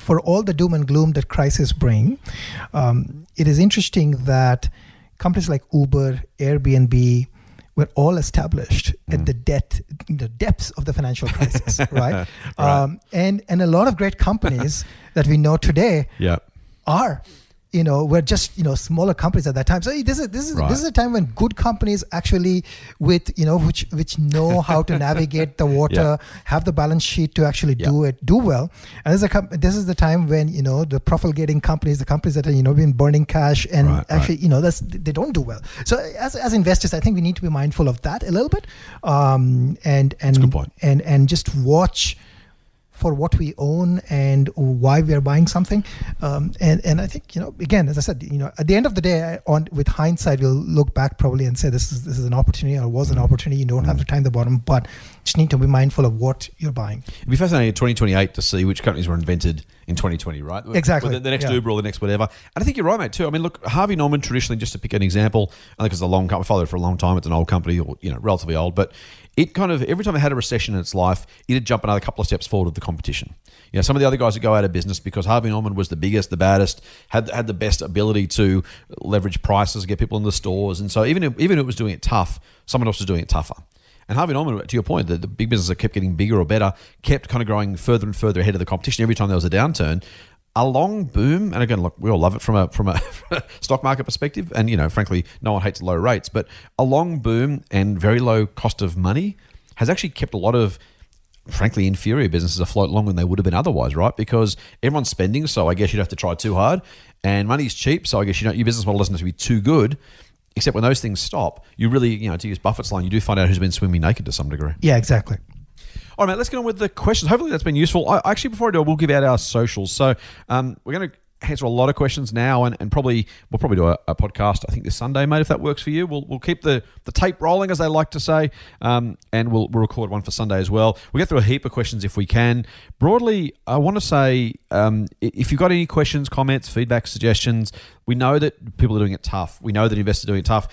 for all the doom and gloom that crisis bring, um, it is interesting that companies like Uber, Airbnb were all established at the depth, the depths of the financial crisis, (laughs) right? Um, and and a lot of great companies (laughs) that we know today Yeah. are you know we're just you know smaller companies at that time so this is this is Right. this is a time when good companies actually with you know which which know how to (laughs) navigate the water have the balance sheet to actually do it do well and this is a com- this is the time when you know the profligating companies the companies that are you know been burning cash and Right, right. actually you know that's they don't do well so as, as investors i think we need to be mindful of that a little bit um and and a good point. and and just watch for what we own and why we are buying something. Um, and and I think you know again, as I said, you know, at the end of the day, on with hindsight, we'll look back probably and say this is this is an opportunity or was an opportunity. You don't have to time the bottom, but just need to be mindful of what you're buying. It'd be fascinating in 2028 to see which companies were invented in 2020, right? Exactly. The, the next Yeah. Uber or the next whatever. And I think you're right, mate, too. I mean, look, Harvey Norman traditionally, just to pick an example, I think it's a long company, I followed it for a long time. It's an old company, or, you know, relatively old, but it kind of, every time it had a recession in its life, it'd jump another couple of steps forward of the competition. You know, some of the other guys would go out of business because Harvey Norman was the biggest, the baddest, had had the best ability to leverage prices, get people in the stores. And so even if, even if it was doing it tough, someone else was doing it tougher. And Harvey Norman, to your point, the, the big businesses that kept getting bigger or better, kept kind of growing further and further ahead of the competition every time there was a downturn. A long boom, and again, look, we all love it from a from a (laughs) stock market perspective, and you know, frankly, no one hates low rates, but a long boom and very low cost of money has actually kept a lot of frankly inferior businesses afloat longer than they would have been otherwise, right? Because everyone's spending, so I guess you'd have to try too hard, and money's cheap, so I guess you don't, your business model doesn't have to be too good. Except when those things stop, you really, you know, to use Buffett's line, you do find out who's been swimming naked to some degree. Yeah, exactly. All right, mate, let's get on with the questions. Hopefully that's been useful. I, actually, before I do, we'll give out our socials. So um, we're going to answer a lot of questions now, and, and probably we'll probably do a, a podcast. I think this Sunday, mate, if that works for you. We'll, we'll keep the, the tape rolling, as they like to say, um, and we'll, we'll record one for Sunday as well. We'll get through a heap of questions if we can. Broadly, I want to say um, if you've got any questions, comments, feedback, suggestions, we know that people are doing it tough. We know that investors are doing it tough.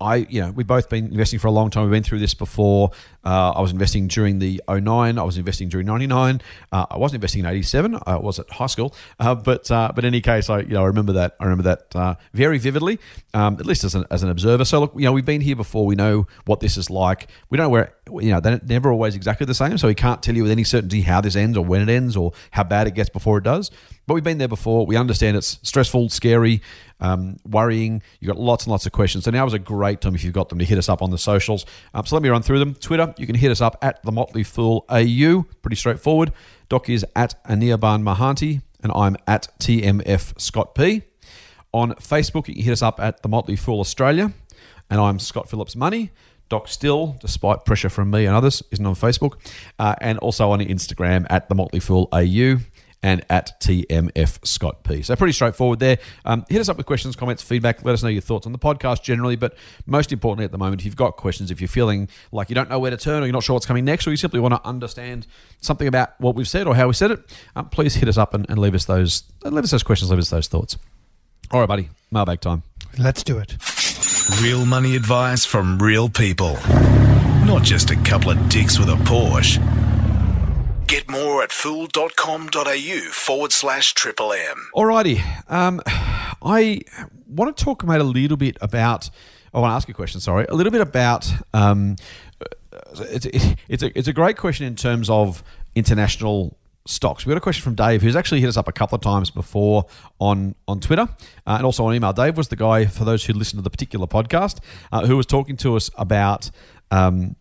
I, you know, we've both been investing for a long time. We've been through this before. Uh, I was investing during the 09. I was investing during 99. Uh, I wasn't investing in 87. I was at high school. Uh, but uh, but in any case, I you know I remember that. I remember that uh, very vividly, um, at least as an, as an observer. So look, you know, we've been here before. We know what this is like. We don't know where you know they're never always exactly the same. So we can't tell you with any certainty how this ends or when it ends or how bad it gets before it does. But we've been there before. We understand it's stressful, scary, um, worrying. You've got lots and lots of questions. So now is a great time if you've got them to hit us up on the socials. Um, so let me run through them. Twitter, you can hit us up at the Motley Fool AU. Pretty straightforward. Doc is at Anirban Mahanti, and I'm at TMF Scott P. On Facebook, you can hit us up at the Motley Fool Australia, and I'm Scott Phillips Money. Doc still, despite pressure from me and others, isn't on Facebook, uh, and also on Instagram at the Motley Fool AU and at TMF Scott P. So pretty straightforward there. Um, hit us up with questions, comments, feedback. Let us know your thoughts on the podcast generally, but most importantly at the moment, if you've got questions, if you're feeling like you don't know where to turn or you're not sure what's coming next, or you simply want to understand something about what we've said or how we said it, um, please hit us up and, and leave us those leave us those questions, leave us those thoughts. All right, buddy, mailbag time. Let's do it. Real money advice from real people. Not just a couple of dicks with a Porsche. Get more at fool.com.au forward slash triple M. Alrighty. Um, I want to talk, mate, a little bit about. I want to ask you a question. Sorry, a little bit about. Um, it's it's a it's a great question in terms of international stocks. We got a question from Dave, who's actually hit us up a couple of times before on on Twitter uh, and also on email. Dave was the guy for those who listened to the particular podcast uh, who was talking to us about. Um,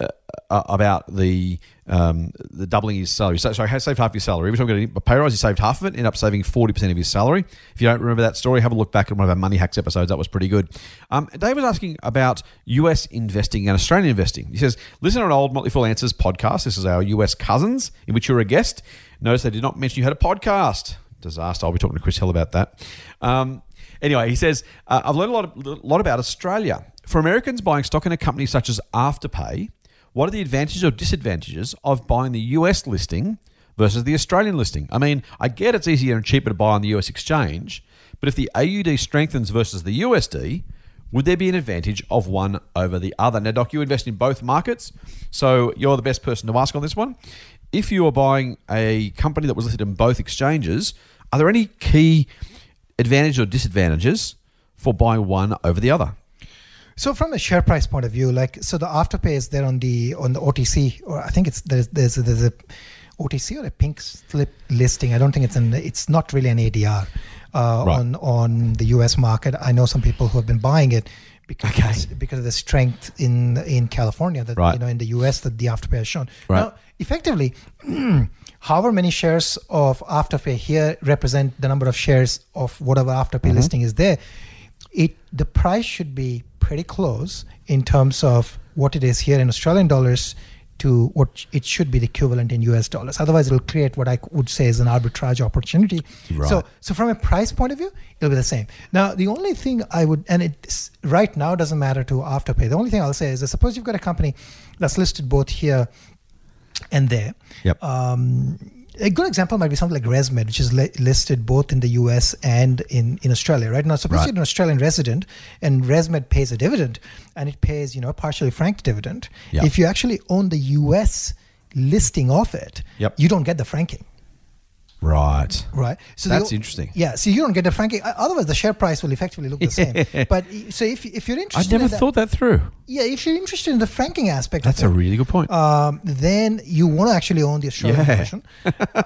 uh, uh, about the um, the doubling his salary. So, so he saved half his salary. Every time he got a pay rise, he saved half of it, ended up saving 40% of his salary. If you don't remember that story, have a look back at one of our Money Hacks episodes. That was pretty good. Um, Dave was asking about US investing and Australian investing. He says, listen to an old Motley Fool Answers podcast. This is our US cousins, in which you were a guest. Notice they did not mention you had a podcast. Disaster. I'll be talking to Chris Hill about that. Um, Anyway, he says, uh, I've learned a lot, of, lot about Australia. For Americans buying stock in a company such as Afterpay, what are the advantages or disadvantages of buying the US listing versus the Australian listing? I mean, I get it's easier and cheaper to buy on the US exchange, but if the AUD strengthens versus the USD, would there be an advantage of one over the other? Now, Doc, you invest in both markets, so you're the best person to ask on this one. If you are buying a company that was listed in both exchanges, are there any key advantages or disadvantages for buying one over the other? So from a share price point of view, like so the afterpay is there on the on the OTC, or I think it's there's there's a, there's a OTC or a pink slip listing. I don't think it's an it's not really an ADR uh, Right. on on the US market. I know some people who have been buying it because Okay. of because of the strength in in California that Right. you know in the US that the afterpay has shown. Right. Now, effectively, (clears throat) however many shares of afterpay here represent the number of shares of whatever afterpay Mm-hmm. listing is there it the price should be pretty close in terms of what it is here in australian dollars to what it should be the equivalent in US dollars. Otherwise, it'll create what I would say is an arbitrage opportunity. Right. So, so from a price point of view, it'll be the same. Now, the only thing I would, and it right now doesn't matter to Afterpay. The only thing I'll say is that suppose you've got a company that's listed both here and there. Yep. Um, a good example might be something like ResMed, which is li- listed both in the US and in, in Australia, right? Now, suppose Right. you're an Australian resident and ResMed pays a dividend and it pays, you know, a partially franked dividend. If you actually own the US listing of it, Yep. you don't get the franking. Right. Right. So That's the- interesting. Yeah. So you don't get the franking. Otherwise, the share price will effectively look the same. (laughs) But so if, if you're interested, I never in thought that through. Yeah, if you're interested in the franking aspect, That's a really good point. um, then you want to actually own the Australian Yeah. version.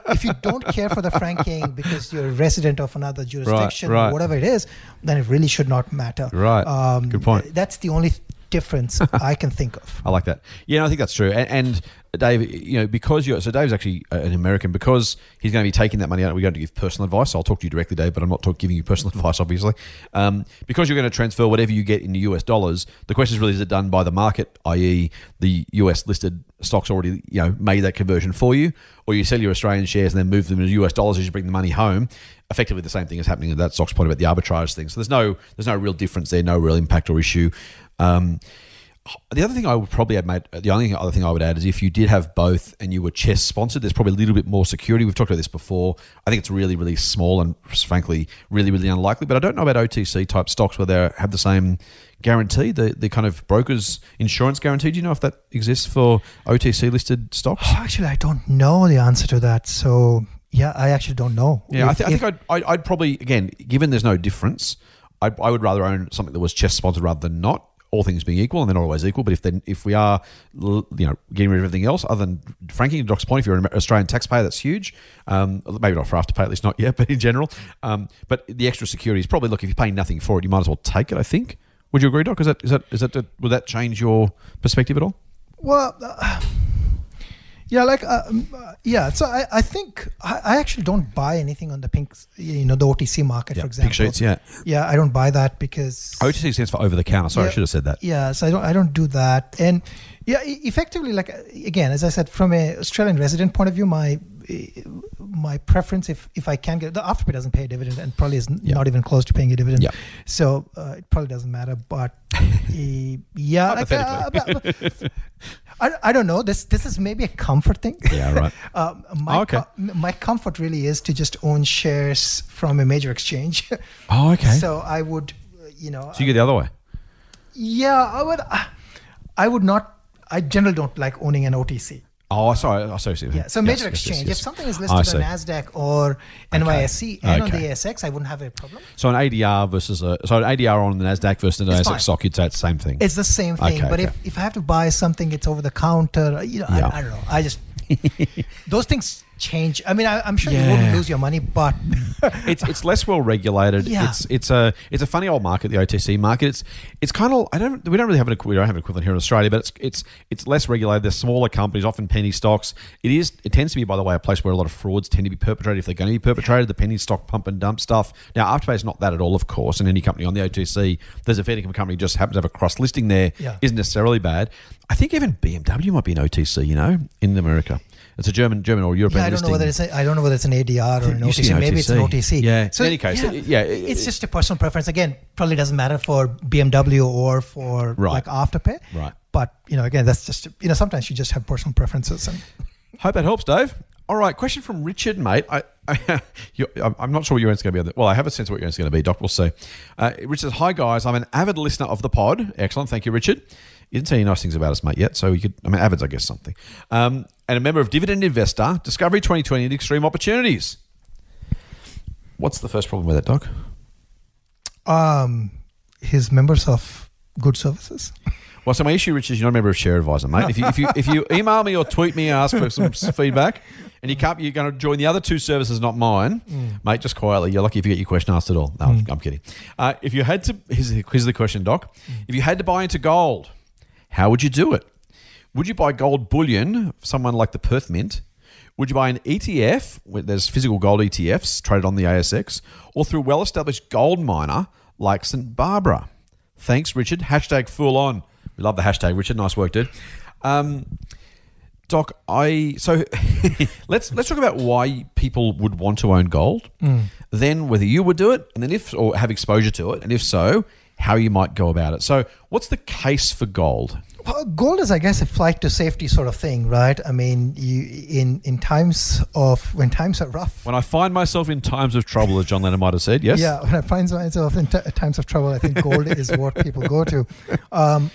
if you don't care for the franking because you're a resident of another (laughs) jurisdiction right. or whatever it is, then it really should not matter. Right. Good point. th- That's the only difference (laughs) I can think of. I like that. Yeah, I think that's true. And, and Dave, you know, because you're so Dave's actually an American, because he's going to be taking that money out. And we're going to give personal advice. I'll talk to you directly, Dave, but I'm not talk, giving you personal (laughs) advice, obviously. Um, because you're going to transfer whatever you get into US dollars. The question is really: Is it done by the market, i.e., the US listed stocks already, you know, made that conversion for you, or you sell your Australian shares and then move them into US dollars as you bring the money home? Effectively, the same thing is happening at that Doc's point about the arbitrage thing. So there's no there's no real difference there, no real impact or issue. Um, the other thing I would probably add, mate, the only other thing I would add is if you did have both and you were CHESS sponsored, there's probably a little bit more security. We've talked about this before. I think it's really, really small and frankly, really, really unlikely. But I don't know about OTC type stocks where they have the same guarantee, the, the kind of broker's insurance guarantee. Do you know if that exists for OTC listed stocks? Oh, actually, I don't know the answer to that. So yeah, I actually don't know. Yeah, I, th- I if- think I'd, I'd, I'd probably, again, given there's no difference, I, I would rather own something that was CHESS sponsored rather than not. All things being equal, and they're not always equal. But if then if we are, you know, getting rid of everything else, other than franking, to Doc's point, if you're an Australian taxpayer, that's huge. Um, maybe not for afterpay, at least not yet, (laughs) but in general. Um, but the extra security is probably look if you're paying nothing for it, you might as well take it. I think. Would you agree, Doc? Is that is that is that would that change your perspective at all? Well, uh, yeah, like uh, um, uh, yeah. So I, I think I, I actually don't buy anything on the pink, you know, the OTC market, for example. Pink sheets, yeah. Yeah, I don't buy that because OTC stands for over the counter. Sorry, I should have said that. Yeah, so I don't I don't do that, and yeah, effectively, like uh, again, as I said, from a Australian resident point of view, my my preference, if if I can get the Afterpay doesn't pay a dividend and probably is Yeah. not even close to paying a dividend, Yeah. so uh, it probably doesn't matter. But (laughs) eh, yeah, like, uh, but- I, I don't know. This this is maybe a comfort thing. Yeah, right. (laughs) um, my Oh, okay. my comfort really is to just own shares from a major exchange. (laughs) Oh, okay. So, so I would, uh, you know, So you go the other way. yeah, I would. I would not. I generally don't like owning an OTC. Oh, sorry. I see. Yeah, so Yes, major yes, yes, exchange. yes. If something is listed on Nasdaq or NYSE and on the ASX, I wouldn't have a problem. So an ADR versus a so an ADR on the Nasdaq versus an ASX fine. stock, you'd say it's the same thing. It's the same thing. Okay, but okay. if, if I have to buy something, it's over the counter. You know, Yeah. I, I don't know. I just (laughs) those things change. I mean, I, I'm sure you Yeah. wouldn't lose your money, but (laughs) it's it's less well regulated. Yeah. It's it's a it's a funny old market, the OTC market. It's it's kind of I don't we don't really have an we don't have an equivalent here in Australia, but it's it's it's less regulated. There's smaller companies, often penny stocks. It is it tends to be by the way a place where a lot of frauds tend to be perpetrated if they're going to be perpetrated. The penny stock pump and dump stuff. Now Afterpay is not that at all, of course. And any company on the OTC, there's a fair income company just happens to have a cross listing there, Yeah. not necessarily bad. I think even BMW might be an OTC. You know, in America. It's a German, German or European yeah, I don't know whether it's a, I don't know whether it's an ADR or an It used to OTC. Maybe it's an OTC. Yeah. In any case, yeah, it- yeah, it- it's it- just a personal preference. Again, probably doesn't matter for BMW or for Right. like Afterpay. Right. But you know, again, that's just you know, sometimes you just have personal preferences and. (laughs) Hope that helps, Dave. All right, question from Richard, mate. I, I, (laughs) I'm not sure what your answer's going to be. Well, I have a sense of what your answer's going to be, Doc. We'll see. Uh, Richard says, Hi, guys. I'm an avid listener of the pod. Excellent. Thank you, Richard. You didn't say any nice things about us, mate, yet. So you could, I mean, avid's, I guess, something. Um, and a member of Dividend Investor, Discovery 2020 and Extreme Opportunities. What's the first problem with that, Doc? Um, his members of good services. Well, so my issue, Richard, is you're not a member of Share Advisor, mate. If you, if you if you email me or tweet me and ask for some feedback, and you can't, you're going to join the other two services, not mine, mate. Just quietly, you're lucky if you get your question asked at all. No, I'm, I'm kidding. Uh, if you had to, here's, the- here's the question, Doc. If you had to buy into gold, how would you do it? Would you buy gold bullion, someone like the Perth Mint? Would you buy an ETF, where there's physical gold ETFs traded on the ASX, or through a well established gold miner like St. Barbara? Thanks, Richard. Hashtag Fool on. We love the hashtag, Richard. Nice work, dude. Um, Doc, I so (laughs) let's let's talk about why people would want to own gold. Then whether you would do it, and then if or have exposure to it, and if so, how you might go about it. So, what's the case for gold? Well, gold is, I guess, a flight to safety sort of thing, right? I mean, you in in times of when times are rough. When I find myself in times of trouble, as John Lennon might have said, yes. Yeah, when I find myself in t- times of trouble, I think gold is what people go to. Um,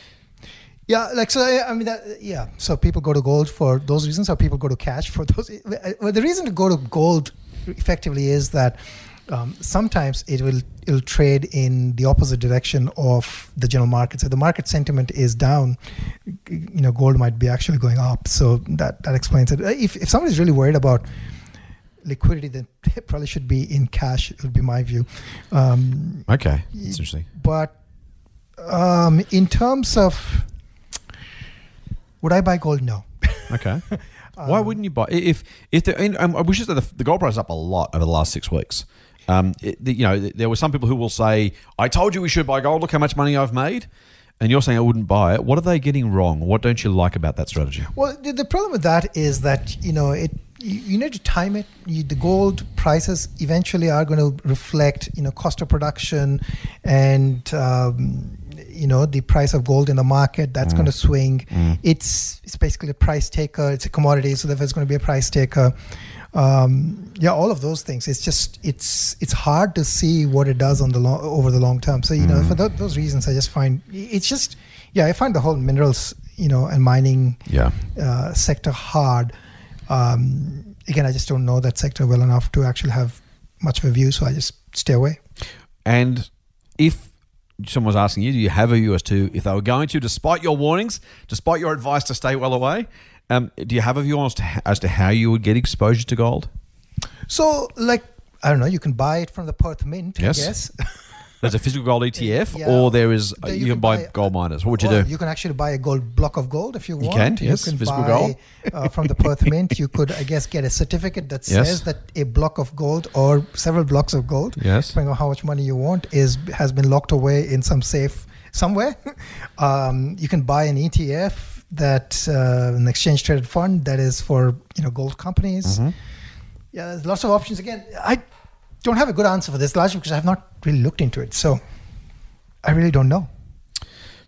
yeah, like so. I mean, that, yeah. So people go to gold for those reasons, or people go to cash for those. Well, the reason to go to gold effectively is that um, sometimes it will it'll trade in the opposite direction of the general market. So the market sentiment is down, you know, gold might be actually going up. So that that explains it. If if somebody's really worried about liquidity, then (laughs) it probably should be in cash. It would be my view. Um, Okay, that's interesting. but um, in terms of would I buy gold? No. (laughs) Okay. Why wouldn't you buy if if the um, I wish that the, the gold price is up a lot over the last six weeks. Um, it, you know, there were some people who will say, "I told you we should buy gold. Look how much money I've made," and you're saying I wouldn't buy it. What are they getting wrong? What don't you like about that strategy? Well, the, the problem with that is that you know it. You, need to time it. You, the gold prices eventually are going to reflect, you know, cost of production, and um, you know the price of gold in the market. That's going to swing. It's it's basically a price taker. It's a commodity, so therefore it's going to be a price taker. Um, yeah, all of those things. It's just it's it's hard to see what it does on the long, over the long term. So you know, for tho- those reasons, I just find it's just yeah, I find the whole minerals, you know, and mining Yeah. uh, sector hard. Um, again, I just don't know that sector well enough to actually have much of a view, so I just stay away. And if someone was asking you, do you have a US2? If they were going to, despite your warnings, despite your advice to stay well away, um, do you have a view as to, as to how you would get exposure to gold? So, like, I don't know, you can buy it from the Perth Mint, Yes. I guess. (laughs) There's a physical gold ETF, (laughs) Yeah. or there is There you, can buy, gold miners. What would you do? You can actually buy a gold block of gold if you want. You can, yes, physical buy, gold. uh, from the Perth (laughs) Mint. You could, I guess, get a certificate that Yes. says that a block of gold or several blocks of gold, Yes. depending on how much money you want, is has been locked away in some safe somewhere. um, you can buy an ETF that uh, an exchange traded fund that is for you know gold companies. Mm-hmm. Yeah, there's lots of options. Again, I don't have a good answer for this, largely because I have not really looked into it. So I really don't know.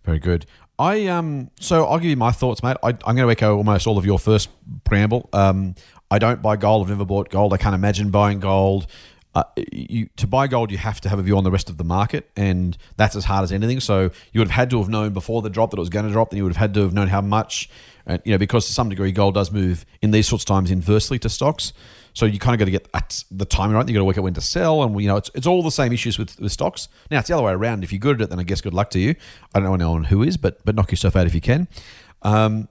Very good. I um so I'll give you my thoughts, mate. I, I'm going to echo almost all of your first preamble. Um, I don't buy gold. I've never bought gold. I can't imagine buying gold. Uh, you, to buy gold, you have to have a view on the rest of the market, and that's as hard as anything. So you would have had to have known before the drop that it was going to drop. Then you would have had to have known how much, and you know because to some degree gold does move in these sorts of times inversely to stocks. So you kind of got to get the timing right. You got to work out when to sell, and you know it's, it's all the same issues with, with stocks. Now it's the other way around. If you're good at it, then I guess good luck to you. I don't know anyone who is, but but knock yourself out if you can. Um,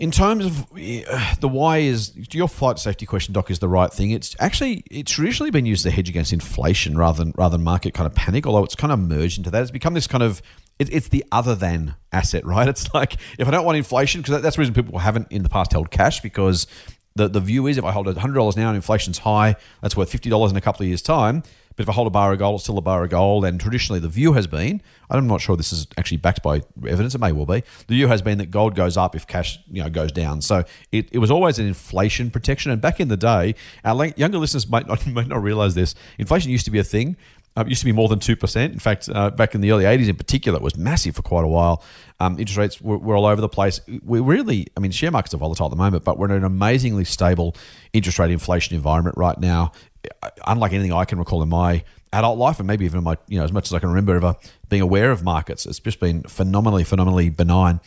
in terms of uh, the why is your flight safety question, Doc, is the right thing. It's actually it's traditionally been used as a hedge against inflation rather than rather than market kind of panic. Although it's kind of merged into that, it's become this kind of it, it's the other than asset, (laughs) right? It's like if I don't want inflation, because that's the reason people haven't in the past held cash because the the view is if I hold hundred dollars now and inflation's high, that's worth fifty dollars in a couple of years' time. But if I hold a bar of gold, it's still a bar of gold. And traditionally, the view has been I'm not sure this is actually backed by evidence. It may well be. The view has been that gold goes up if cash you know goes down. So it, it was always an inflation protection. And back in the day, our younger listeners might not (laughs) might not realize this. Inflation used to be a thing. Uh, it used to be more than 2%. In fact, uh, back in the early 80s in particular, it was massive for quite a while. Um, interest rates were, were all over the place. We're really, I mean, share markets are volatile at the moment, but we're in an amazingly stable interest rate inflation environment right now. Unlike anything I can recall in my adult life, and maybe even my, you know, as much as I can remember ever being aware of markets, it's just been phenomenally, phenomenally benign.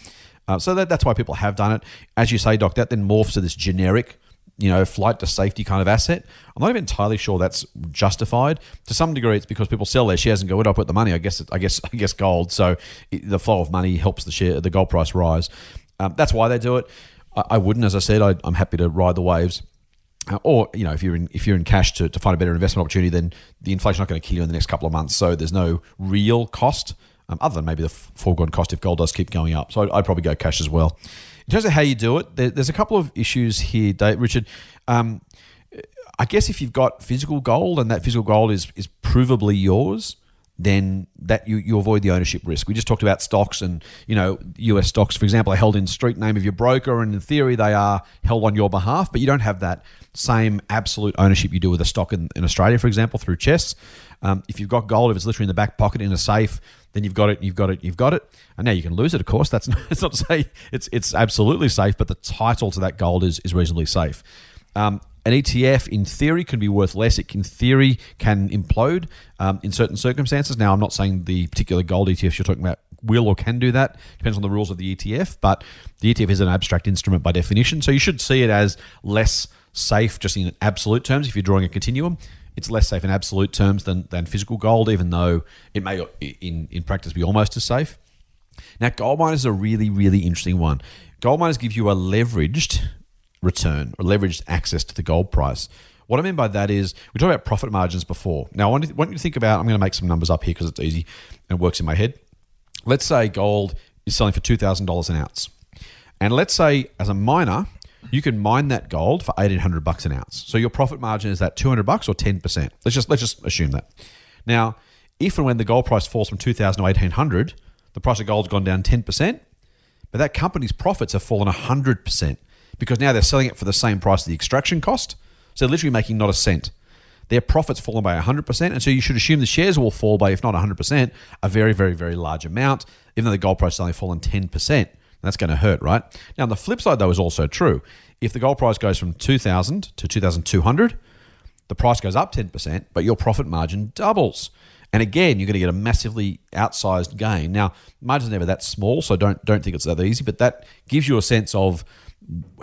Uh, so that, that's why people have done it. As you say, Doc, that then morphs to this generic you know, flight to safety kind of asset. I'm not even entirely sure that's justified. To some degree, it's because people sell their shares and go, "Where do I put the money?" I guess, I guess, (laughs) I guess gold. So it, the flow of money helps the share, the gold price rise. Um, that's why they do it. I, I wouldn't, as I said, I, I'm happy to ride the waves. Uh, or you know, if you're in if you're in cash to, to find a better investment opportunity, then the inflation's not going to kill you in the next couple of months. So there's no real cost, um, other than maybe the foregone cost if gold does keep going up. So I'd, I'd probably go cash as well. In terms of how you do it, there, there's a couple of issues here, Dave, Richard. Um, I guess if you've got physical gold and that physical gold is is provably yours, then that you, you avoid the ownership risk. We just talked about stocks and you know US stocks, for example, are held in street name of your broker, and in theory they are held on your behalf, but you don't have that same absolute ownership you do with a stock in, in Australia, for example, through CHESS. Um, if you've got gold, if it's literally in the back pocket in a safe, then you've got it, you've got it, you've got it. And now you can lose it, of course. That's (laughs) not, it's not to say it's it's absolutely safe, but the title to that gold is is reasonably safe. Um, an ETF, in theory, can be worth less. It, in theory, can implode um, in certain circumstances. Now, I'm not saying the particular gold ETFs you're talking about will or can do that. Depends on the rules of the ETF, but the ETF is an abstract instrument by definition. So you should see it as less safe just in absolute terms if you're drawing a continuum. It's less safe in absolute terms than, than physical gold, even though it may, in, in practice, be almost as safe. Now, gold miners is a really, really interesting one. Gold miners give you a leveraged return or leveraged access to the gold price. What I mean by that is we talked about profit margins before. Now, I want, you to think about, I'm going to make some numbers up here because it's easy and works in my head. Let's say gold is selling for $2,000 an ounce. And let's say as a miner, you can mine that gold for 1800 bucks an ounce. So your profit margin is that 200 bucks or 10%. Let's just let's just assume that. Now, if and when the gold price falls from 2000 to 1800, the price of gold's gone down 10%, but that company's profits have fallen 100% because now they're selling it for the same price of the extraction cost. So they're literally making not a cent. Their profits fallen by 100%, and so you should assume the shares will fall by, if not 100%, a very, very, very large amount, even though the gold price has only fallen 10%. That's going to hurt, right? Now, on the flip side, though, is also true. If the gold price goes from 2,000 to 2,200, the price goes up 10%, but your profit margin doubles. And again, you're going to get a massively outsized gain. Now, margin's never that small, so don't don't think it's that easy, but that gives you a sense of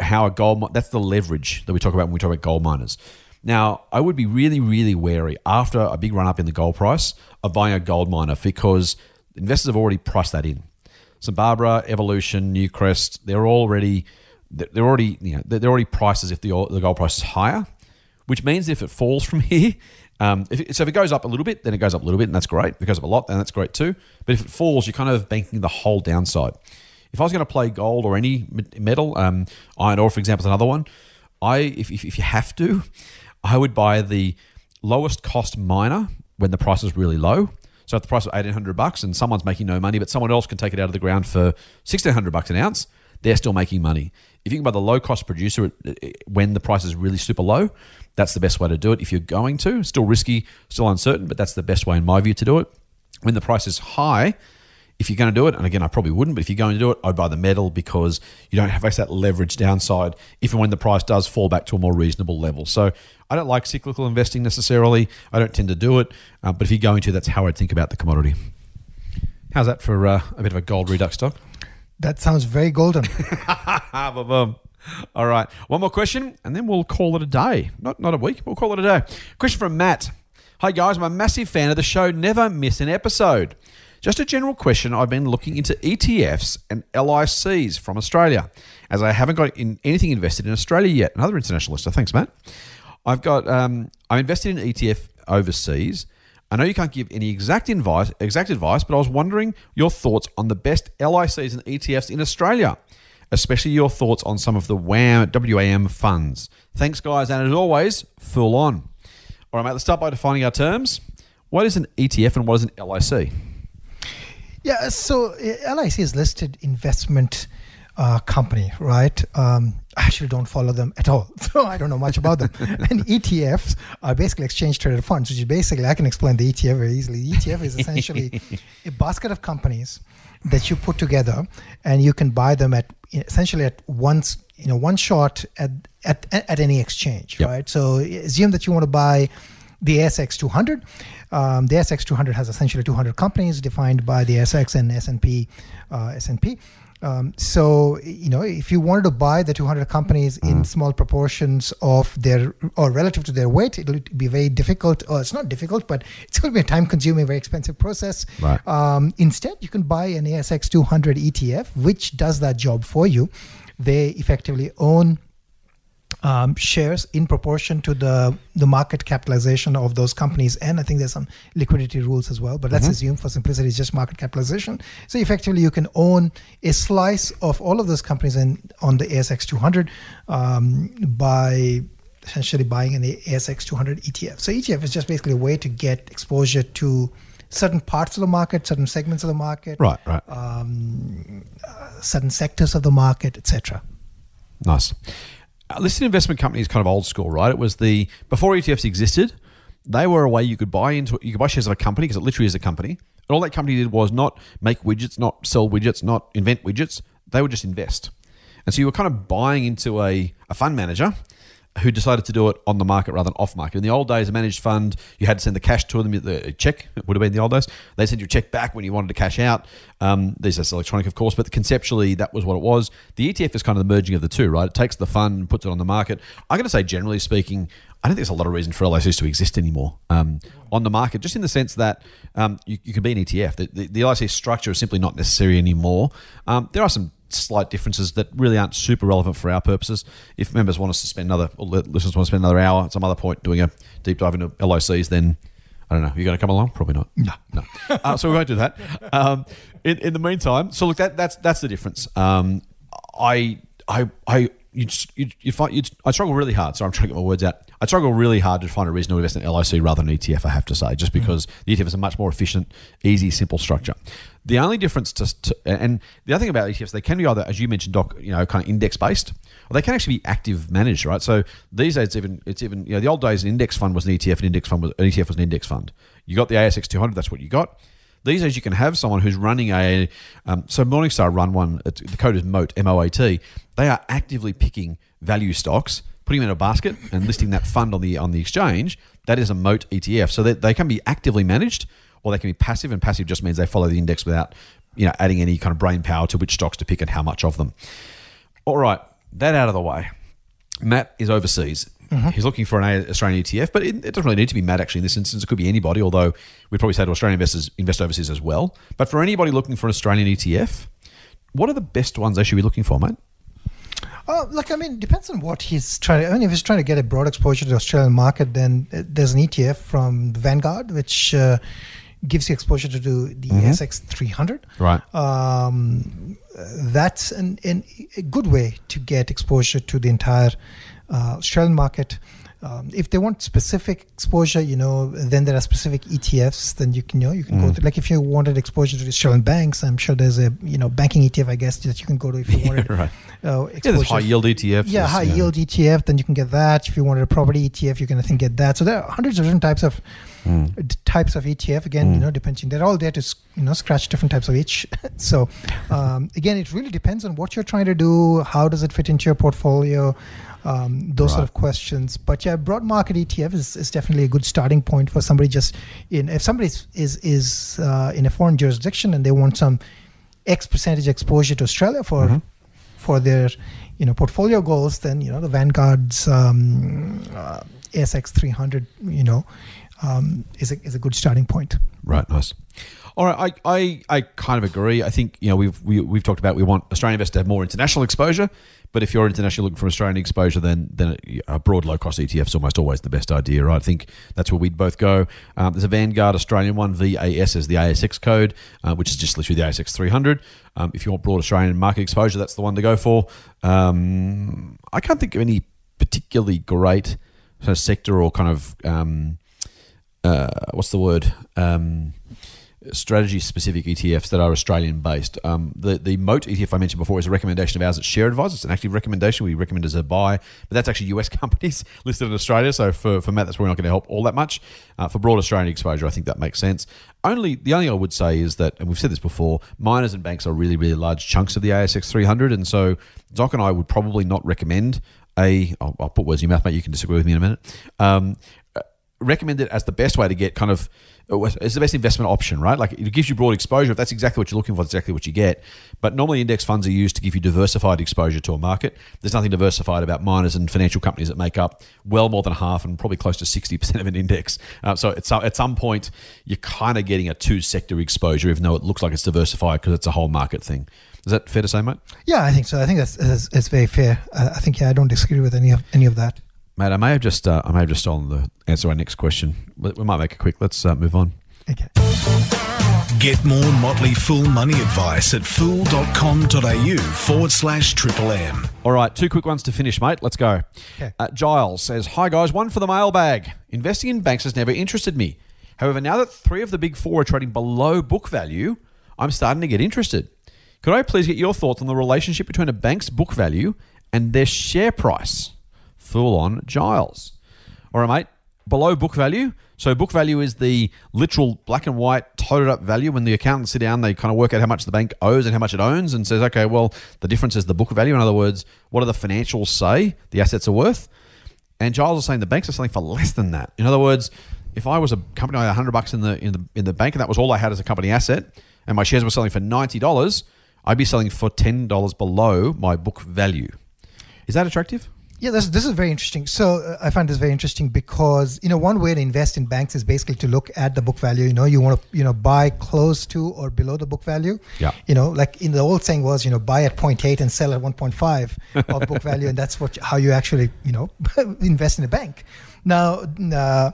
how a gold that's the leverage that we talk about when we talk about gold miners. Now, I would be really, really wary after a big run up in the gold price of buying a gold miner because investors have already priced that in. St Barbara, Evolution, Newcrest, they're already they're already you know they're already priced as if the the gold price is higher, which means if it falls from (laughs) here, um, if so if it goes up a little bit, then it goes up a little bit, and that's great. If it goes up a lot, then that's great too. But if it falls, you're kind of banking the whole downside. If I was going to play gold or any metal, um, iron ore, for example, is another one. I if, if, if you have to, I would buy the lowest cost miner when the price is really low. So if the price is eighteen hundred bucks and someone's making no money, but someone else can take it out of the ground for sixteen hundred bucks an ounce, they're still making money. If you think about the low cost producer when the price is really super low, that's the best way to do it. If you're going to, still risky, still uncertain, but that's the best way in my view to do it. When the price is high, if you're going to do it, and again, I probably wouldn't, but if you're going to do it, I'd buy the metal because you don't have that leverage downside if and when the price does fall back to a more reasonable level. So I don't like cyclical investing necessarily. I don't tend to do it, uh, but if you're going to, that's how I'd think about the commodity. How's that for uh, a bit of a gold redux stock? That sounds very golden. (laughs) All right, one more question, and then we'll call it a day. Not not a week. We'll call it a day. Question from Matt. Hi guys, I'm a massive fan of the show. Never miss an episode. Just a general question I've been looking into ETFs and LICs from Australia, as I haven't got in anything invested in Australia yet. Another international listener. Thanks, Matt. I've got, um, I'm invested in ETF overseas. I know you can't give any exact advice, exact advice, but I was wondering your thoughts on the best LICs and ETFs in Australia, especially your thoughts on some of the WAM, WAM funds. Thanks, guys, and as always, Fool on. All right, mate, let's start by defining our terms. What is an ETF and what is an LIC? Yeah, so uh, LIC is listed investment uh, company, right? Um, I actually don't follow them at all, (laughs) so I don't know much about them. (laughs) and ETFs are basically exchange traded funds, which is basically I can explain the ETF very easily. The ETF is essentially (laughs) a basket of companies that you put together, and you can buy them at essentially at once, you know, one shot at at at any exchange, yep. right? So assume that you want to buy the ASX 200. Um, the ASX 200 has essentially 200 companies defined by the ASX and S&P. Uh, S&P. Um, so you know, if you wanted to buy the 200 companies mm. in small proportions of their or relative to their weight, it'll be very difficult. Or it's not difficult, but it's going to be a time-consuming, very expensive process. Right. Um, instead, you can buy an ASX 200 ETF, which does that job for you. They effectively own um, shares in proportion to the the market capitalization of those companies. And I think there's some liquidity rules as well. But let's mm-hmm. assume for simplicity, it's just market capitalization. So effectively, you can own a slice of all of those companies in, on the ASX 200 um, by essentially buying an ASX 200 ETF. So ETF is just basically a way to get exposure to certain parts of the market, certain segments of the market, Right, right. um, uh, certain sectors of the market, etc. Nice. Uh, listed investment company is kind of old school, right? It was the before ETFs existed, they were a way you could buy into you could buy shares of a company because it literally is a company. And all that company did was not make widgets, not sell widgets, not invent widgets. They would just invest. And so you were kind of buying into a, a fund manager who decided to do it on the market rather than off market. In the old days, a managed fund, you had to send the cash to them, the check, it would have been the old days. They sent your check back when you wanted to cash out. Um, these are electronic, of course, but conceptually, that was what it was. The ETF is kind of the merging of the two, right? It takes the fund and puts it on the market. I'm going to say, generally speaking, I don't think there's a lot of reason for LICs to exist anymore um, on the market, just in the sense that um, you, you, can be an ETF. The, the, the LIC structure is simply not necessary anymore. Um, there are some slight differences that really aren't super relevant for our purposes. If members want us to spend another, or listeners want to spend another hour at some other point doing a deep dive into LICs, then I don't know. You're going to come along? Probably not. No, no. Uh, so we won't do that. Um, in, in the meantime, so look, that that's that's the difference. Um, I I I you you you find you I struggle really hard. So I'm trying to get my words out. I struggle really hard to find a reason to invest in LIC rather than ETF. I have to say, just because mm. the ETF is a much more efficient, easy, simple structure. The only difference to, to, and the other thing about ETFs, they can be either, as you mentioned, doc, you know, kind of index based, or they can actually be active managed, right? So these days, it's even it's even you know, the old days, an index fund was an ETF, an index fund was an ETF was an index fund. You got the ASX 200, that's what you got. These days, you can have someone who's running a. Um, so Morningstar run one. The code is MOAT, M O A T. They are actively picking value stocks, putting them in a basket, and listing that fund on the on the exchange. That is a MOAT ETF. So they, they can be actively managed, or they can be passive. And passive just means they follow the index without, you know, adding any kind of brain power to which stocks to pick and how much of them. All right, that out of the way. Matt is overseas. Mm-hmm. He's looking for an Australian ETF, but it, it, doesn't really need to be Matt actually in this instance. It could be anybody, although we'd probably say to Australian investors invest overseas as well. But for anybody looking for an Australian ETF, what are the best ones they should be looking for, mate? Oh, look, I mean, it depends on what he's trying. To, I mean, if he's trying to get a broad exposure to the Australian market, then uh, there's an ETF from Vanguard, which uh, gives you exposure to the mm-hmm. ASX 300. Right. Um, that's an, an, a good way to get exposure to the entire uh, Australian market. Um, if they want specific exposure, you know, then there are specific ETFs. Then you can, you know, you can mm. go to like if you wanted exposure to the Australian banks, I'm sure there's a you know banking ETF, I guess that you can go to if you (laughs) wanted. yeah, right. Uh, yeah, high yield ETFs. Yeah, high yeah. yield ETF. Then you can get that. If you wanted a property ETF, you can I think get that. So there are hundreds of different types of mm. types of ETF. Again, mm. you know, depending, they're all there to you know scratch different types of itch. (laughs) so um, again, it really depends on what you're trying to do. How does it fit into your portfolio? um, those right. sort of questions. But yeah, broad market ETF is, is definitely a good starting point for somebody just in if somebody is is, is uh, in a foreign jurisdiction and they want some X percentage exposure to Australia for mm-hmm. for their you know portfolio goals, then you know the Vanguard's um, uh, ASX 300 you know um, is a is a good starting point. Right. Nice. All right, I, I, I kind of agree. I think you know we've we, have we have talked about we want Australian investors to have more international exposure. But if you're internationally looking for Australian exposure, then then a broad low cost ETF is almost always the best idea. Right? I think that's where we'd both go. Um, there's a Vanguard Australian one, VAS is the ASX code, uh, which is just literally the ASX 300. Um, if you want broad Australian market exposure, that's the one to go for. Um, I can't think of any particularly great sort of sector or kind of um, uh, what's the word um, strategy specific ETFs that are Australian based. Um, the the Moat ETF I mentioned before is a recommendation of ours at Share Advisor. It's an active recommendation. We recommend as a buy, but that's actually US (laughs) companies listed in Australia. So for, for Matt, that's probably not going to help all that much. Uh, for broad Australian exposure, I think that makes sense. Only the only I would say is that, and we've said this before, miners and banks are really really large chunks of the ASX 300, and so Doc and I would probably not recommend a. I'll, I'll put words in your mouth, mate. You can disagree with me in a minute. Um, recommend it as the best way to get kind of it's the best investment option, right? Like it gives you broad exposure. If that's exactly what you're looking for, that's exactly what you get. But normally, index funds are used to give you diversified exposure to a market. There's nothing diversified about miners and financial companies that make up well more than half and probably close to 60% of an index. Uh, so at some, at some point, you're kind of getting a two sector exposure, even though it looks like it's diversified because it's a whole market thing. Is that fair to say, mate? Yeah, I think so. I think that's, that's, that's very fair. I think, yeah, I don't disagree with any of, any of that. Mate, I may have just uh, I may have just stolen the answer to our next question. We might make it quick. Let's uh, move on. Okay. Get more Motley Fool money advice at fool.com.au forward slash triple M. All right, two quick ones to finish, mate. Let's go. Okay. Uh, Giles says, Hi, guys. One for the mailbag. Investing in banks has never interested me. However, now that three of the big four are trading below book value, I'm starting to get interested. Could I please get your thoughts on the relationship between a bank's book value and their share price? Fool on Giles. All right, mate. Below book value. So book value is the literal black and white toted up value. When the accountants sit down, they kind of work out how much the bank owes and how much it owns, and says, okay, well, the difference is the book value. In other words, what do the financials say the assets are worth? And Giles is saying the banks are selling for less than that. In other words, if I was a company I had 100 bucks in the in the in the bank and that was all I had as a company asset, and my shares were selling for ninety dollars, I'd be selling for ten dollars below my book value. Is that attractive? Yeah, this, this is very interesting. So uh, I find this very interesting because you know one way to invest in banks is basically to look at the book value. You know, you want to you know buy close to or below the book value. Yeah. You know, like in the old saying was you know buy at 0.8 and sell at 1.5 (laughs) of book value, and that's what how you actually you know (laughs) invest in a bank. Now. Uh,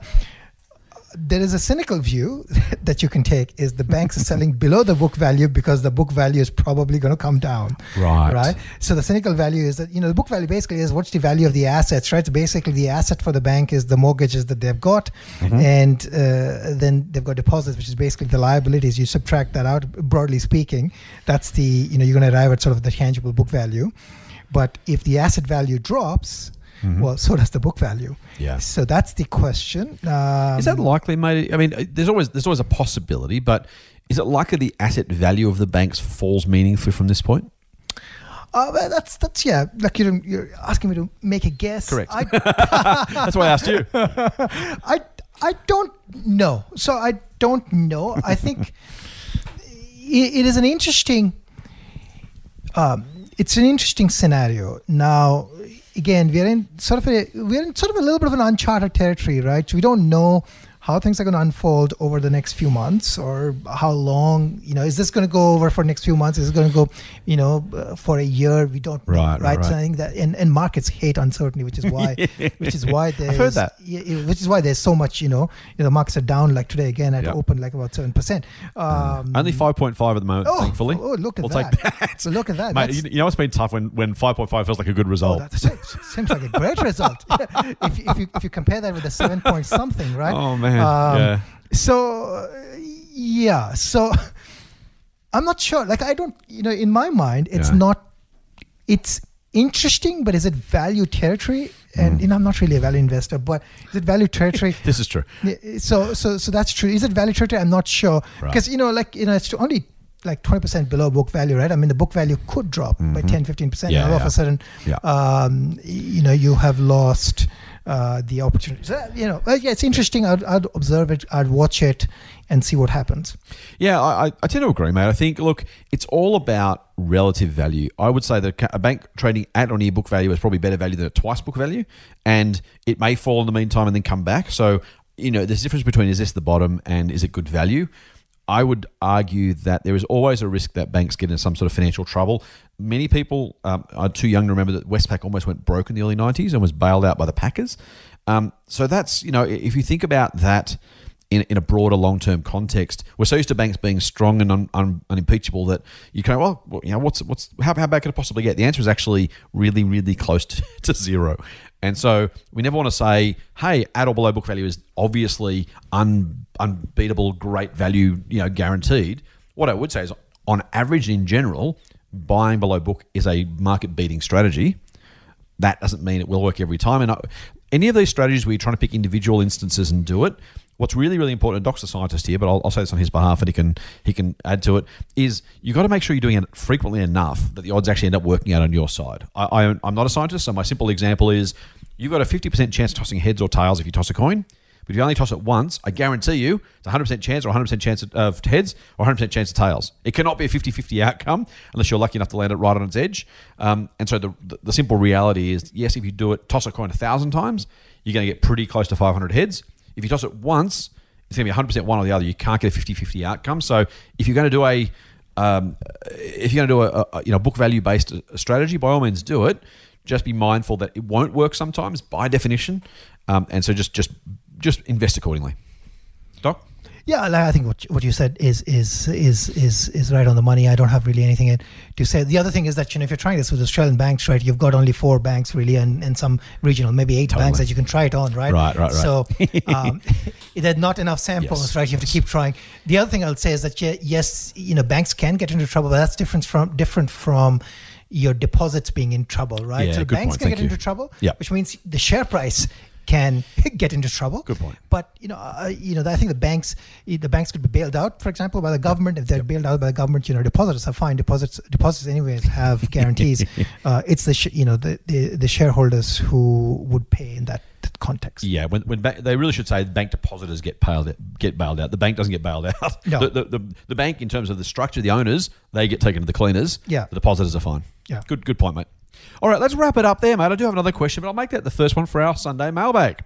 there is a cynical view (laughs) that you can take is the banks are selling below the book value because the book value is probably going to come down. Right. right? So the cynical value is that you know the book value basically is what's the value of the assets right? So basically the asset for the bank is the mortgages that they've got and uh, then they've got deposits which is basically the liabilities. You subtract that out broadly speaking that's the you know you're going to arrive at sort of the tangible book value. But if the asset value drops well so does the book value Yeah. so that's the question um, Is that likely, mate? I mean, there's always there's always a possibility, but is it likely the asset value of the banks falls meaningfully from this point? Uh, well, that's that's yeah. Like you're you're asking me to make a guess. Correct. I (laughs) (laughs) That's why I asked you. (laughs) I I don't know. So I don't know. I think it, it is an interesting. Um, it's an interesting scenario. Now, again, we're in sort of a we're in sort of a little bit of an uncharted territory, right? We don't know how things are going to unfold over the next few months or how long you know is this going to go over for next few months is it going to go you know uh, for a year we don't know Right, right, So. I think that and, and markets hate uncertainty which is why (laughs) which is why there's heard that. yeah, yeah, which is why there's so much you know you know the markets are down like today again at Yep. open like about 7% um, Only five point five at the moment, oh, thankfully. oh look at we'll that. take that. so look at that Mate, you, know it's been tough when, when 5.5 feels like a good Oh, result. that seems like a great result. (laughs) if, if, you, if you compare that with the seven point something, right? Oh, man. Um, Yeah. So, yeah. So, I'm not sure. Like, I don't, you know, in my mind, it's Yeah. not, it's interesting, but is it value territory? Mm. And, you know, I'm not really a value investor, but is it value territory? (laughs) This is true. So so so that's true. Is it value territory? I'm not sure Right. because you know like you know it's only like 20% below book value, right? I mean the book value could drop by 10 15%. Mm-hmm. Yeah, and all of a sudden Yeah. um, you know you have lost uh, the opportunity. So, you know, yeah, it's interesting. I'd, I'd observe it, I'd watch it and see what happens. Yeah, I, I- tend to agree, mate. I think, look, it's all about relative value. I would say that a bank trading at or near book value is probably better value than at twice book value, and it may fall in the meantime and then come back. So, you know, there's a difference between is this the bottom and is it good value? I would argue that there is always a risk that banks get into some sort of financial trouble. Many people um, are too young to remember that Westpac almost went broke in the early 90s and was bailed out by the Packers. Um, so that's, you know, if you think about that in, in a broader long term context, we're so used to banks being strong and un, un, unimpeachable that you can, well, you know, what's, what's, how, how bad could it possibly get? The answer is actually really, really close to, (laughs) to zero. And so we never want to say, hey, at or below book value is obviously un, unbeatable, great value, you know, guaranteed. What I would say is, on average, in general, buying below book is a market beating strategy. That doesn't mean it will work every time. And I, any of these strategies where you're trying to pick individual instances and do it, what's really, really important, and Doc's a scientist here, but I'll, I'll say this on his behalf and he can he can add to it, is you've got to make sure you're doing it frequently enough that the odds actually end up working out on your side. I, I, I'm not a scientist, so my simple example is you've got a 50% chance of tossing heads or tails if you toss a coin. But if you only toss it once, I guarantee you it's a 100% chance or 100% chance of heads or 100% chance of tails. It cannot be a 50 50 outcome unless you're lucky enough to land it right on its edge. Um, and so the, the simple reality is yes, if you do it, toss a coin a thousand times, you're going to get pretty close to 500 heads. If you toss it once, it's going to be 100% one or the other. You can't get a 50 50 outcome. So if you're going to do a um, if you're going to do a, a you know book value based strategy, by all means do it. Just be mindful that it won't work sometimes by definition, um, and so just just just invest accordingly. Doc, Yeah, like, I think what what you said is is is is is right on the money. I don't have really anything to say. The other thing is that you know if you're trying this with Australian banks, right, you've got only four banks really, and, and some regional, maybe eight Totally. banks that you can try it on, right? Right, right, right. So (laughs) um, (laughs) there's not enough samples, Yes. right? You have to keep trying. The other thing I'll say is that yes, you know, banks can get into trouble, but that's different from different from your deposits being in trouble, right? Yeah, so banks point. can Thank get you. into trouble, Yeah. which means the share price can (laughs) get into trouble. Good point. But you know, uh, you know, I think the banks, the banks could be bailed out, for example, by the government. If they're bailed out by the government, you know, depositors are fine. Deposits, deposits, anyways, have (laughs) guarantees. uh, it's the sh- you know the, the the shareholders who would pay in that, that context. Yeah, when, when ba- they really should say bank depositors get bailed get bailed out. The bank doesn't get bailed (laughs) out. No. The, the, the, the bank, in terms of the structure, the owners, they get taken to the cleaners. Yeah. The depositors are fine. Yeah. Good good point, mate. All right, let's wrap it up there, mate. I do have another question, but I'll make that the first one for our Sunday mailbag.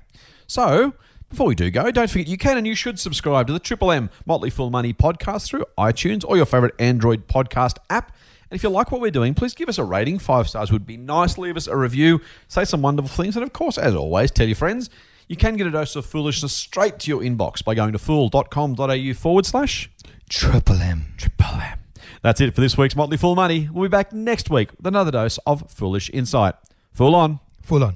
So, before we do go, don't forget you can and you should subscribe to the Triple M Motley Fool Money podcast through iTunes or your favorite Android podcast app. And if you like what we're doing, please give us a rating. Five stars would be nice. Leave us a review. Say some wonderful things. And of course, as always, tell your friends. You can get a dose of foolishness straight to your inbox by going to fool.com.au forward slash Triple M. Triple M. That's it for this week's Motley Fool Money. We'll be back next week with another dose of foolish insight. Fool on. Fool on.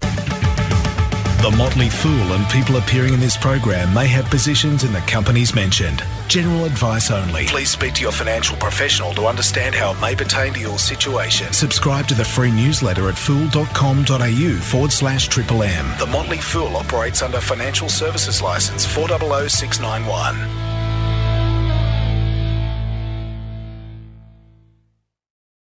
The Motley Fool and people appearing in this program may have positions in the companies mentioned. General advice only. Please speak to your financial professional to understand how it may pertain to your situation. Subscribe to the free newsletter at fool.com.au forward slash triple M. The Motley Fool operates under Financial Services License 400691.